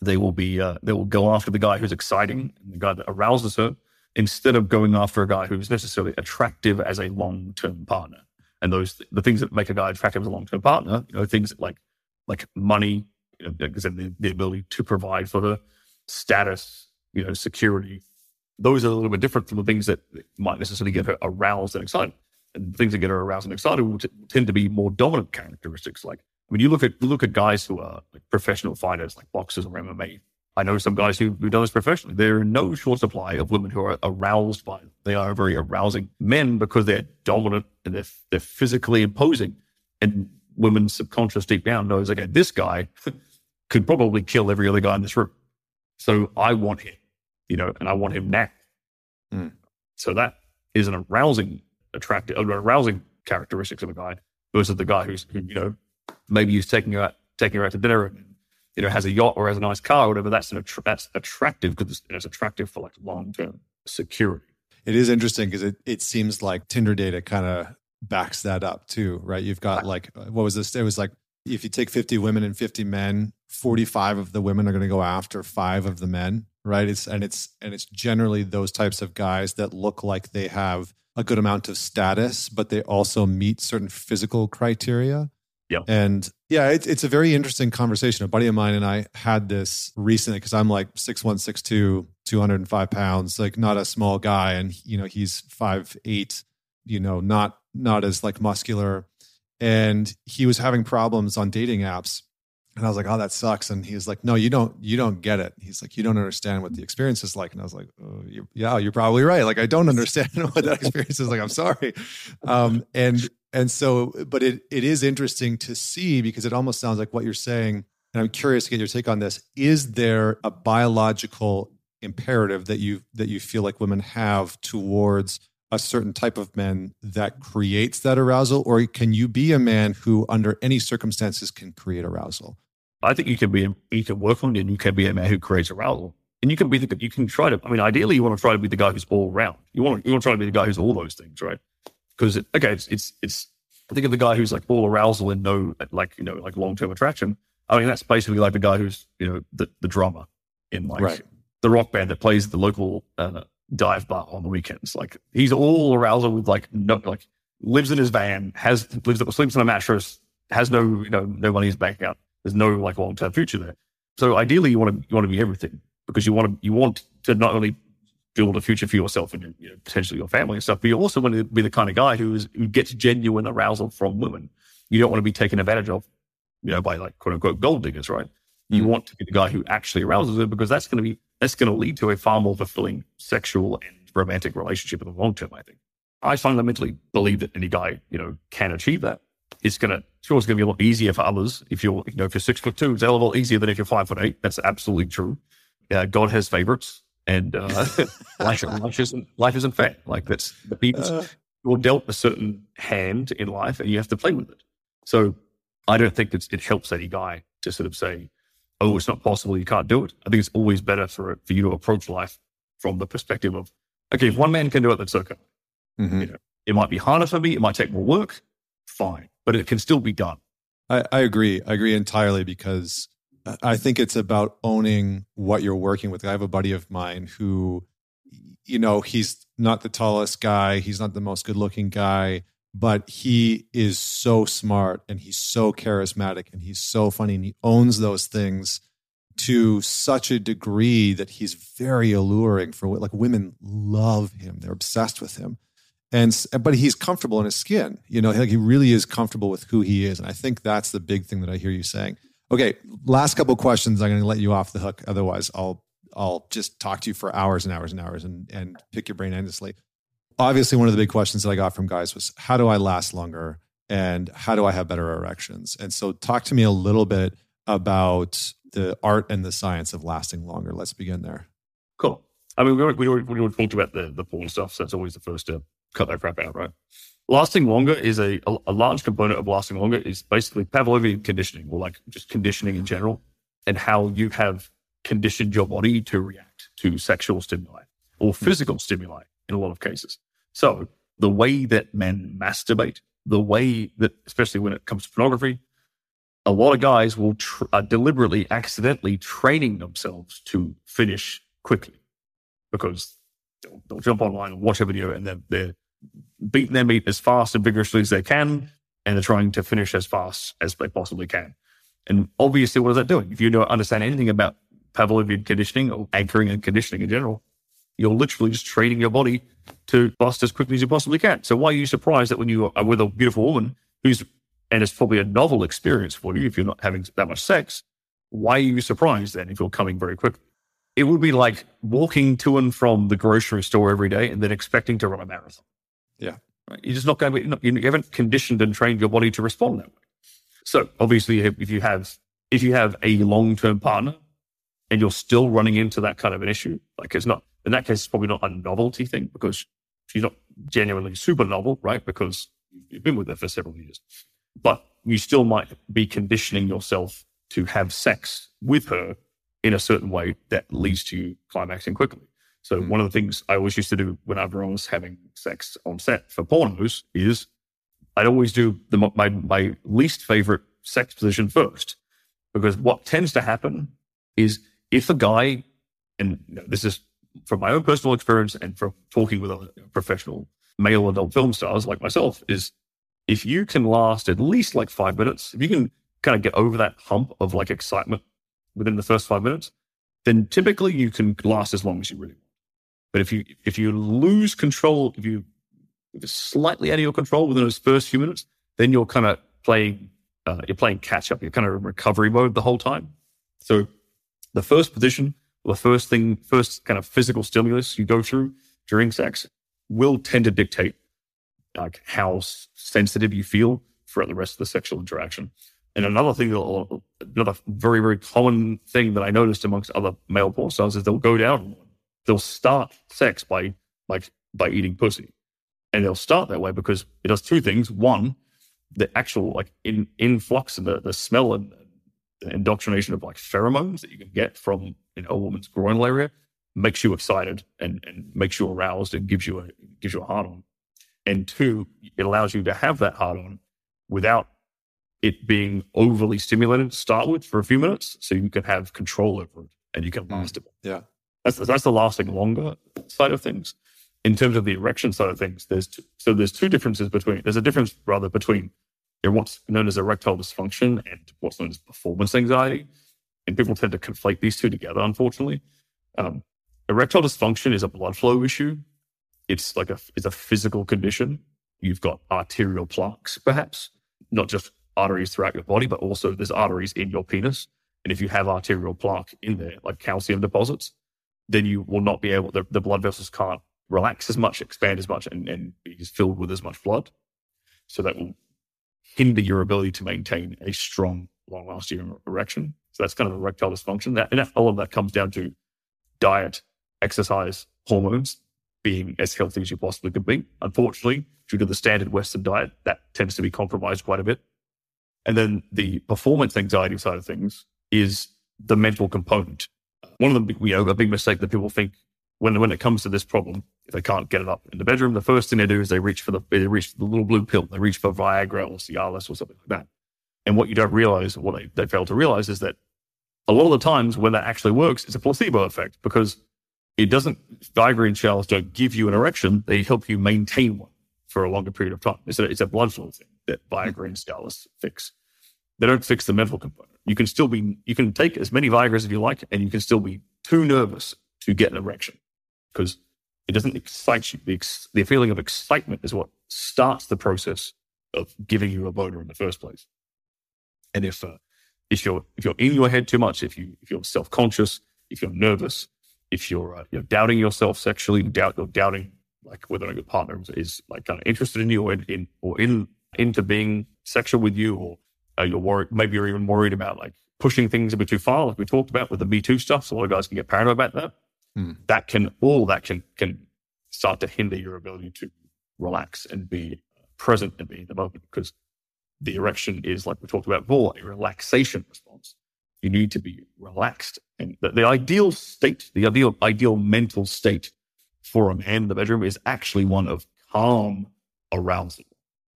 They will be uh, they will go after the guy who's exciting, the guy that arouses her, instead of going after a guy who's necessarily attractive as a long term partner. And those the things that make a guy attractive as a long term partner, you know, things like like money, you know, the, the ability to provide for her, status, you know, security. Those are a little bit different from the things that might necessarily get her aroused and excited. And things that get her aroused and excited will t- tend to be more dominant characteristics. Like when you look at you look at guys who are like professional fighters, like boxers or MMA I know some guys who, who've done this professionally. There are no short supply of women who are aroused by them. They are very arousing men because they're dominant and they're, they're physically imposing. And women's subconscious deep down knows, okay, this guy could probably kill every other guy in this room. So I want him, you know, and I want him now. Mm. So that is an arousing, attractive, an arousing characteristics of a guy versus the guy who's, who, you know, maybe he's taking you out, taking her out to dinner and, you know, has a yacht or has a nice car or whatever. That's an, that's attractive because it's, it's attractive for like long term security. It is interesting because it, it seems like Tinder data kind of backs that up too, right? You've got like, what was this? It was like, if you take 50 women and 50 men, 45 of the women are going to go after five of the men, right? It's, and it's, and it's generally those types of guys that look like they have a good amount of status, but they also meet certain physical criteria. Yeah. And yeah, it's it's a very interesting conversation. A buddy of mine and I had this recently because I'm like 6'1, 6'2, 205 pounds, like not a small guy. And, you know, he's five eight, you know, not not as like muscular. And he was having problems on dating apps. And I was like, oh, that sucks. And he was like, no, you don't, you don't get it. He's like, you don't understand what the experience is like. And I was like, oh, you, yeah, you're probably right. Like, I don't understand what that experience is like. I'm sorry. Um, and, and so, but it, it is interesting to see because it almost sounds like what you're saying. And I'm curious to get your take on this. Is there a biological imperative that you, that you feel like women have towards a certain type of man that creates that arousal, or can you be a man who, under any circumstances, can create arousal? I think you can be, you can work on it, and you can be a man who creates arousal, and you can be the, you can try to. I mean, ideally, you want to try to be the guy who's all round. You want you want to try to be the guy who's all those things, right? Because it, okay, it's, it's, it's. I think of the guy who's like all arousal and no, like you know, like long term attraction. I mean, that's basically like the guy who's you know the the drummer in like right. the rock band that plays the local uh, dive bar on the weekends. Like he's all arousal with like no like lives in his van, has lives sleeps on a mattress, has no you know no money in his bank account. There's no like long term future there. So ideally, you want to you want to be everything because you want to you want to not only build a future for yourself and you know, potentially your family and stuff, but you also want to be the kind of guy who is who gets genuine arousal from women. You don't want to be taken advantage of, you know, by like quote unquote gold diggers, right? You mm. want to be the guy who actually arouses her because that's going to be that's going to lead to a far more fulfilling sexual and romantic relationship in the long term. I think. I fundamentally believe that any guy you know can achieve that. It's gonna sure it's gonna be a lot easier for others if you're you know if you're six foot two. It's a a lot easier than if you're five foot eight. That's absolutely true. Uh, God has favorites, and uh, life, life isn't life isn't fair. Like that's the people uh, you're dealt a certain hand in life, and you have to play with it. So I don't think it's, it helps any guy to sort of say, oh, it's not possible, you can't do it. I think it's always better for for you to approach life from the perspective of, okay, if one man can do it, that's okay. Mm-hmm. You know, it might be harder for me, it might take more work, fine, but it can still be done. I, I agree. I agree entirely because I think it's about owning what you're working with. I have a buddy of mine who, you know, he's not the tallest guy, he's not the most good looking guy, but he is so smart and he's so charismatic and he's so funny and he owns those things to such a degree that he's very alluring for like women love him. They're obsessed with him. And but he's comfortable in his skin you know like he really is comfortable with who he is. And i think that's the big thing that i hear you saying okay last couple questions i'm going to let you off the hook otherwise i'll i'll just talk to you for hours and hours and hours and and pick your brain endlessly obviously one of the big questions that I got from guys was how do I last longer and how do I have better erections? And so talk to me a little bit about the art and the science of lasting longer. Let's begin there. Cool. I mean, we we we, talked about the the porn stuff, so that's always the first to cut that crap out, right? Lasting longer is a, a, large component of lasting longer is basically Pavlovian conditioning, or like just conditioning in general, and how you have conditioned your body to react to sexual stimuli or hmm. physical stimuli in a lot of cases. So the way that men masturbate, the way that, especially when it comes to pornography, a lot of guys will tr- are deliberately, accidentally training themselves to finish quickly because they'll, they'll jump online and watch a video and then they're beating their meat as fast and vigorously as they can, and they're trying to finish as fast as they possibly can. And obviously, what is that doing? If you don't understand anything about Pavlovian conditioning or anchoring and conditioning in general, you're literally just training your body to bust as quickly as you possibly can. So why are you surprised that when you are with a beautiful woman who's and it's probably a novel experience for you if you're not having that much sex, why are you surprised then if you're coming very quickly? It would be like walking to and from the grocery store every day and then expecting to run a marathon. Yeah. Right? You're just not going to you haven't conditioned and trained your body to respond that way. So obviously, if you have, if you have a long-term partner and you're still running into that kind of an issue, like it's not, in that case, it's probably not a novelty thing because she's not genuinely super novel, right? Because you've been with her for several years, but you still might be conditioning yourself to have sex with her in a certain way that leads to you climaxing quickly. So mm. one of the things I always used to do whenever I was having sex on set for pornos is I'd always do the, my, my least favorite sex position first. Because what tends to happen is if a guy, and this is from my own personal experience and from talking with other professional male adult film stars like myself, is if you can last at least like five minutes, if you can kind of get over that hump of like excitement within the first five minutes, then typically you can last as long as you really want. But if you if you lose control, if you if it's slightly out of your control within those first few minutes, then you're kind of playing uh, you're playing catch up. You're kind of in recovery mode the whole time. So the first position, the first thing, first kind of physical stimulus you go through during sex will tend to dictate like how sensitive you feel throughout the rest of the sexual interaction. And another thing, another very, very common thing that I noticed amongst other male porn stars is they'll go down. They'll start sex by like by eating pussy, and they'll start that way because it does two things. One, the actual like in, influx and the, the smell and the indoctrination of like pheromones that you can get from you know, a woman's groinal area makes you excited and, and makes you aroused and gives you a gives you a hard on. And two, it allows you to have that hard on without it being overly stimulated to start with for a few minutes, so you can have control over it and you can mm. last it. Yeah, that's that's the lasting longer side of things. In terms of the erection side of things, there's two, so there's two differences between there's a difference rather between what's known as erectile dysfunction and what's known as performance anxiety, and people tend to conflate these two together. Unfortunately, um, erectile dysfunction is a blood flow issue. It's like a it's a physical condition. You've got arterial plaques, perhaps not just arteries throughout your body, but also there's arteries in your penis. And if you have arterial plaque in there, like calcium deposits, then you will not be able, the, the blood vessels can't relax as much, expand as much, and, and be filled with as much blood. So that will hinder your ability to maintain a strong, long lasting erection. So that's kind of erectile dysfunction. That, and all of that comes down to diet, exercise, hormones being as healthy as you possibly could be. Unfortunately, due to the standard Western diet, that tends to be compromised quite a bit. And then the performance anxiety side of things is the mental component. One of the you know, a big mistake that people think when when it comes to this problem, if they can't get it up in the bedroom, the first thing they do is they reach for the they reach for the little blue pill. They reach for Viagra or Cialis or something like that. And what you don't realize, what they, they fail to realize is that a lot of the times when that actually works, it's a placebo effect because it doesn't Viagra and Cialis don't give you an erection, they help you maintain one for a longer period of time. It's a, it's a blood flow thing that Viagra and Cialis fix. They don't fix the mental component. You can still be, you can take as many Viagra as you like, and you can still be too nervous to get an erection because it doesn't excite you. The, ex, the feeling of excitement is what starts the process of giving you a boner in the first place. And if uh, if you're if you're in your head too much, if you if you're self conscious, if you're nervous, if you're uh, you're doubting yourself sexually, doubt you're doubting like whether or your partner is like kind of interested in you or in or in into being sexual with you, or uh, you're worried, maybe you're even worried about like pushing things a bit too far, like we talked about with the Me Too stuff. So a lot of guys can get paranoid about that. Hmm. That can all that can can start to hinder your ability to relax and be present and be in the moment because the erection is like we talked about before, a relaxation response. You need to be relaxed. And the, the ideal state, the ideal ideal mental state for a man in the bedroom is actually one of calm arousal.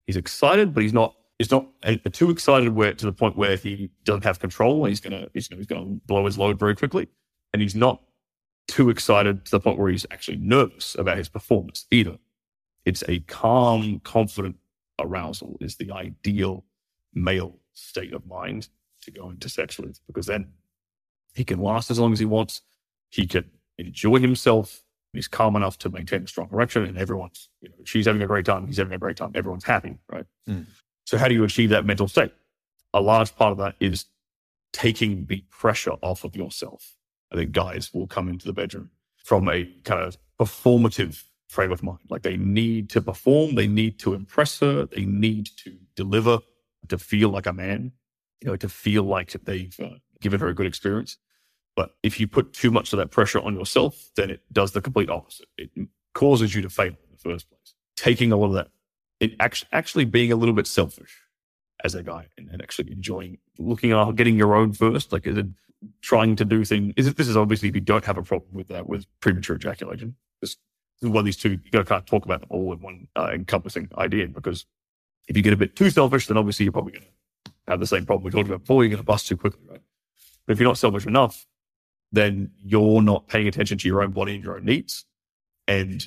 He's excited, but he's not. He's not too excited where to the point where he doesn't have control. He's gonna he's, he's gonna blow his load very quickly, and he's not too excited to the point where he's actually nervous about his performance either. It's a calm, confident arousal is the ideal male state of mind to go into sex with because then he can last as long as he wants. He can enjoy himself he's calm enough to maintain a strong erection and everyone's, you know, she's having a great time, he's having a great time, everyone's happy, right? Mm. So how do you achieve that mental state? A large part of that is taking the pressure off of yourself. I think guys will come into the bedroom from a kind of performative frame of mind. Like they need to perform, they need to impress her, they need to deliver, to feel like a man, you know, to feel like they've uh, given her a good experience. But if you put too much of that pressure on yourself, then it does the complete opposite. It causes you to fail in the first place. Taking a lot of that, it actually, actually being a little bit selfish as a guy and, and actually enjoying looking at getting your own first. Like, is it trying to do things? Is it, this is obviously if you don't have a problem with that, with premature ejaculation. Is one of these two, you of talk about them all in one uh, encompassing idea because if you get a bit too selfish, then obviously you're probably going to have the same problem we talked about before. You're going to bust too quickly, right? But if you're not selfish enough, then you're not paying attention to your own body and your own needs. And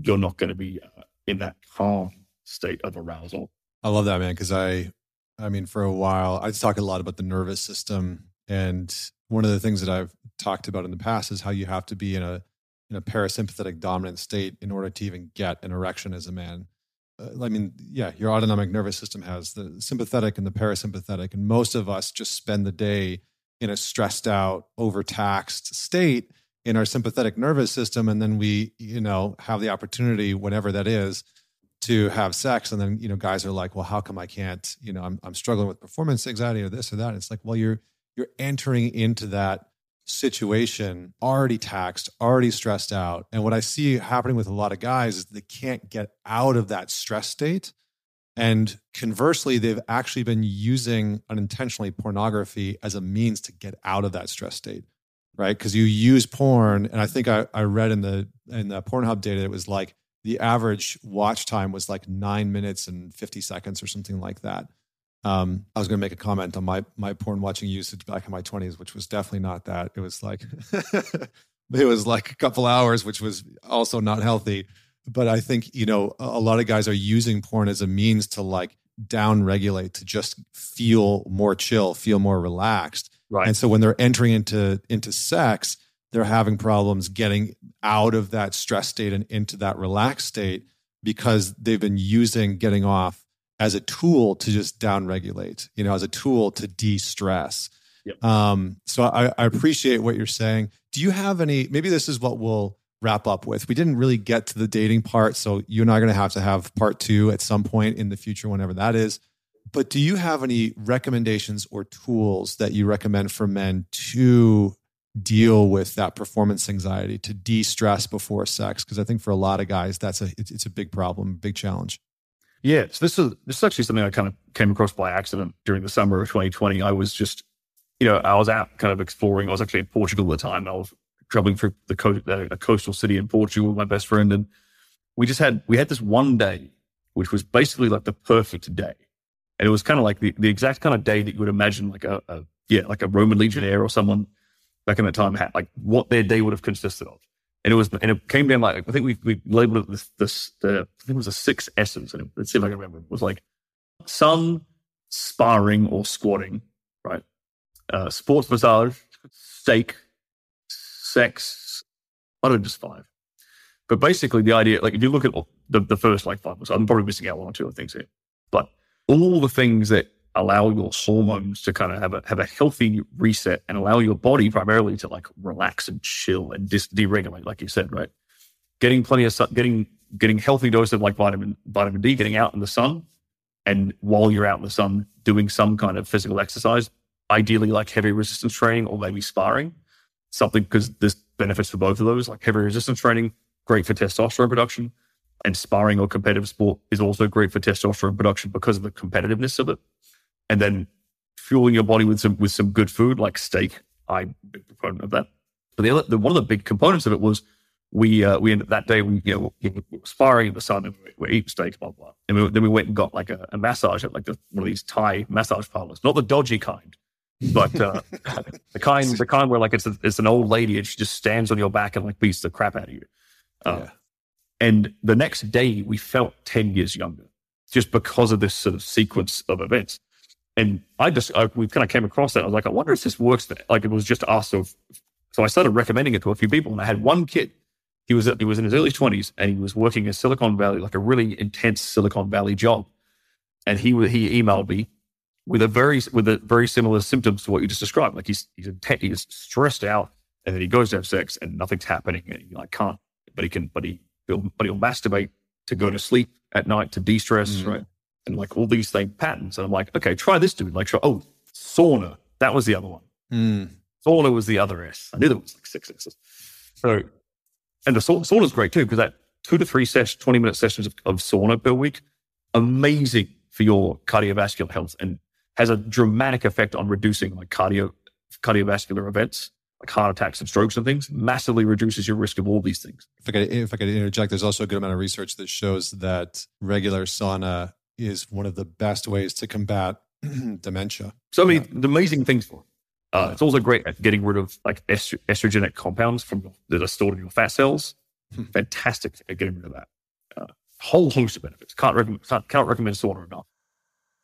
you're not going to be uh, in that calm state of arousal. I love that, man, because I, I mean, for a while, I talk a lot about the nervous system. And one of the things that I've talked about in the past is how you have to be in a, in a parasympathetic dominant state in order to even get an erection as a man. Uh, I mean, yeah, your autonomic nervous system has the sympathetic and the parasympathetic. And most of us just spend the day in a stressed out, overtaxed state in our sympathetic nervous system. And then we, you know, have the opportunity, whatever that is, to have sex. And then, you know, guys are like, well, how come I can't, you know, I'm, I'm struggling with performance anxiety or this or that. And it's like, well, you're, you're entering into that situation already taxed, already stressed out. And what I see happening with a lot of guys is they can't get out of that stress state and conversely, they've actually been using unintentionally pornography as a means to get out of that stress state, right? Because you use porn, and I think I, I read in the in the Pornhub data it was like the average watch time was like nine minutes and fifty seconds or something like that. Um, I was going to make a comment on my my porn watching usage back in my twenties, which was definitely not that. It was like it was like a couple hours, which was also not healthy but I think you know a lot of guys are using porn as a means to like down regulate to just feel more chill, feel more relaxed. Right. And so when they're entering into into sex, they're having problems getting out of that stress state and into that relaxed state because they've been using getting off as a tool to just down regulate, you know, as a tool to de-stress. Yep. Um, so I, I appreciate what you're saying. Do you have any, maybe this is what we'll wrap up with. We didn't really get to the dating part, so you and I are going to have to have part two at some point in the future, whenever that is. But do you have any recommendations or tools that you recommend for men to deal with that performance anxiety, to de-stress before sex? Because I think for a lot of guys, that's a it's, it's a big problem, big challenge. Yeah, so this is this is actually something I kind of came across by accident during the summer of 2020. I was just, you know, I was out kind of exploring. I was actually in Portugal at the time. I was traveling through the a coastal city in Portugal with my best friend, and we just had we had this one day, which was basically like the perfect day, and it was kind of like the, the exact kind of day that you would imagine like a, a yeah like a Roman legionnaire or someone back in that time had like what their day would have consisted of. And it was, and it came down like I think we we labeled it this this the I think it was the six S's. And let's see if I can remember. It was like sun, sparring or squatting, right? Uh, sports massage, steak, sex. I don't know, just five. But basically, the idea, like if you look at the, the first like five, I'm probably missing out one or two of things here, all the things that allow your hormones to kind of have a have a healthy reset and allow your body primarily to like relax and chill and dis- deregulate, like you said, right? Getting plenty of sun, getting getting healthy dose of like vitamin vitamin D, getting out in the sun, and while you're out in the sun, doing some kind of physical exercise, ideally like heavy resistance training or maybe sparring, something because there's benefits for both of those. Like heavy resistance training, great for testosterone production, and sparring or competitive sport is also great for testosterone production because of the competitiveness of it. And then fueling your body with some with some good food like steak. I'm a big proponent of that. But the, other, the one of the big components of it was we uh, we ended that day we you know we were sparring in the sun and we were eating steak blah blah, and we, then we went and got like a, a massage at like the, one of these Thai massage parlors, not the dodgy kind, but uh, the kind the kind where like it's a, it's an old lady and she just stands on your back and like beats the crap out of you. Uh, yeah. And the next day we felt ten years younger just because of this sort of sequence of events. And I just I, we kind of came across that. I was like, I wonder if this works. Like it was just us. So, so I started recommending it to a few people, and I had one kid. He was he was in his early twenties, and he was working in Silicon Valley, like a really intense Silicon Valley job. And he he emailed me with a very with a very similar symptoms to what you just described. Like he's he's intent, he's stressed out, and then he goes to have sex and nothing's happening, and he like can't, but he can, but he he'll, but he'll masturbate to go to sleep at night to de stress, mm. right? And like all these same patterns, and I'm like, okay, try this dude. Like, oh, sauna, that was the other one. Mm. Sauna was the other S. I knew there was like six S's. So, and the sauna is great too because that two to three sessions, 20 minute sessions of, of sauna per week, amazing for your cardiovascular health and has a dramatic effect on reducing like cardio cardiovascular events like heart attacks and strokes and things massively reduces your risk of all these things. If i could if i could interject there's also a good amount of research that shows that regular sauna is one of the best ways to combat dementia. So many yeah. amazing things for uh, it's also great at getting rid of like estro- estrogenic compounds from that are stored in your fat cells. Hmm. fantastic at getting rid of that. Uh, whole host of benefits. Can't recommend can't recommend sauna enough.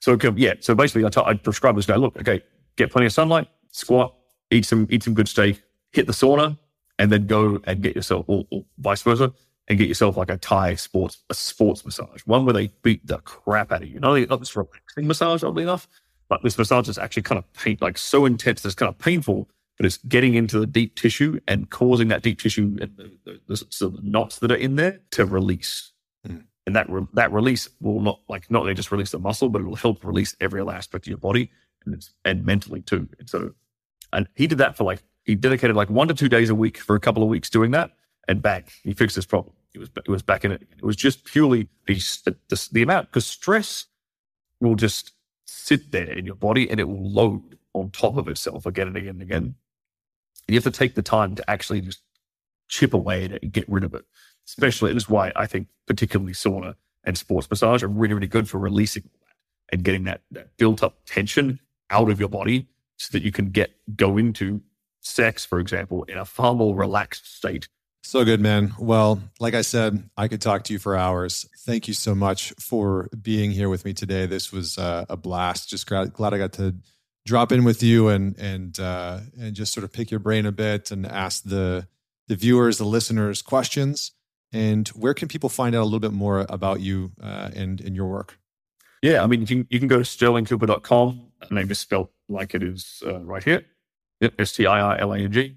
So yeah, so basically, I, t- I prescribe this guy. Look, okay, get plenty of sunlight, squat, eat some eat some good steak, hit the sauna, and then go and get yourself, or, or vice versa, and get yourself like a Thai sports a sports massage, one where they beat the crap out of you. Not only not this relaxing massage, oddly enough, but this massage is actually kind of pain, like so intense, it's kind of painful, but it's getting into the deep tissue and causing that deep tissue and the, the, the, the knots that are in there to release. Mm and that re- that release will not like not only just release the muscle, but it will help release every other aspect of your body and and mentally too. And so, and he did that for like he dedicated like one to two days a week for a couple of weeks doing that, and bang, he fixed this problem. He was he was back in it. It was just purely the the, the amount because stress will just sit there in your body and it will load on top of itself again and again and again. And you have to take the time to actually just chip away at it and get rid of it especially, this is why I think particularly sauna and sports massage are really, really good for releasing that and getting that, that built up tension out of your body so that you can get, go into sex, for example, in a far more relaxed state. So good, man. Well, like I said, I could talk to you for hours. Thank you so much for being here with me today. This was uh, a blast. Just glad, glad I got to drop in with you and and uh, and just sort of pick your brain a bit and ask the the viewers, the listeners questions. And where can people find out a little bit more about you uh, and, and your work? Yeah, I mean, you can, you can go to stirlingcooper.com. The name is spelled like it is uh, right here S T I R L A N G.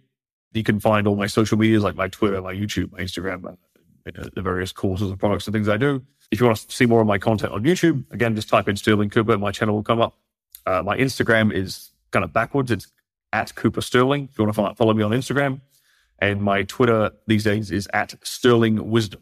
You can find all my social medias like my Twitter, my YouTube, my Instagram, uh, the various courses and products and things I do. If you want to see more of my content on YouTube, again, just type in Stirling Cooper, my channel will come up. Uh, my Instagram is kind of backwards. It's at Cooper Stirling. If you want to follow me on Instagram, and my Twitter these days is at Stirling Wisdom.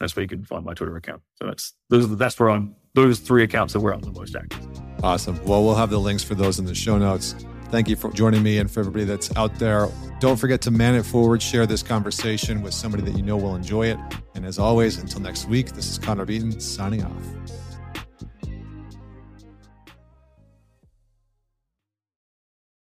That's where you can find my Twitter account. So that's those. That's where I'm. Those three accounts are where I'm the most active. Awesome. Well, we'll have the links for those in the show notes. Thank you for joining me and for everybody that's out there. Don't forget to man it forward, share this conversation with somebody that you know will enjoy it. And as always, until next week, this is Connor Beaton signing off.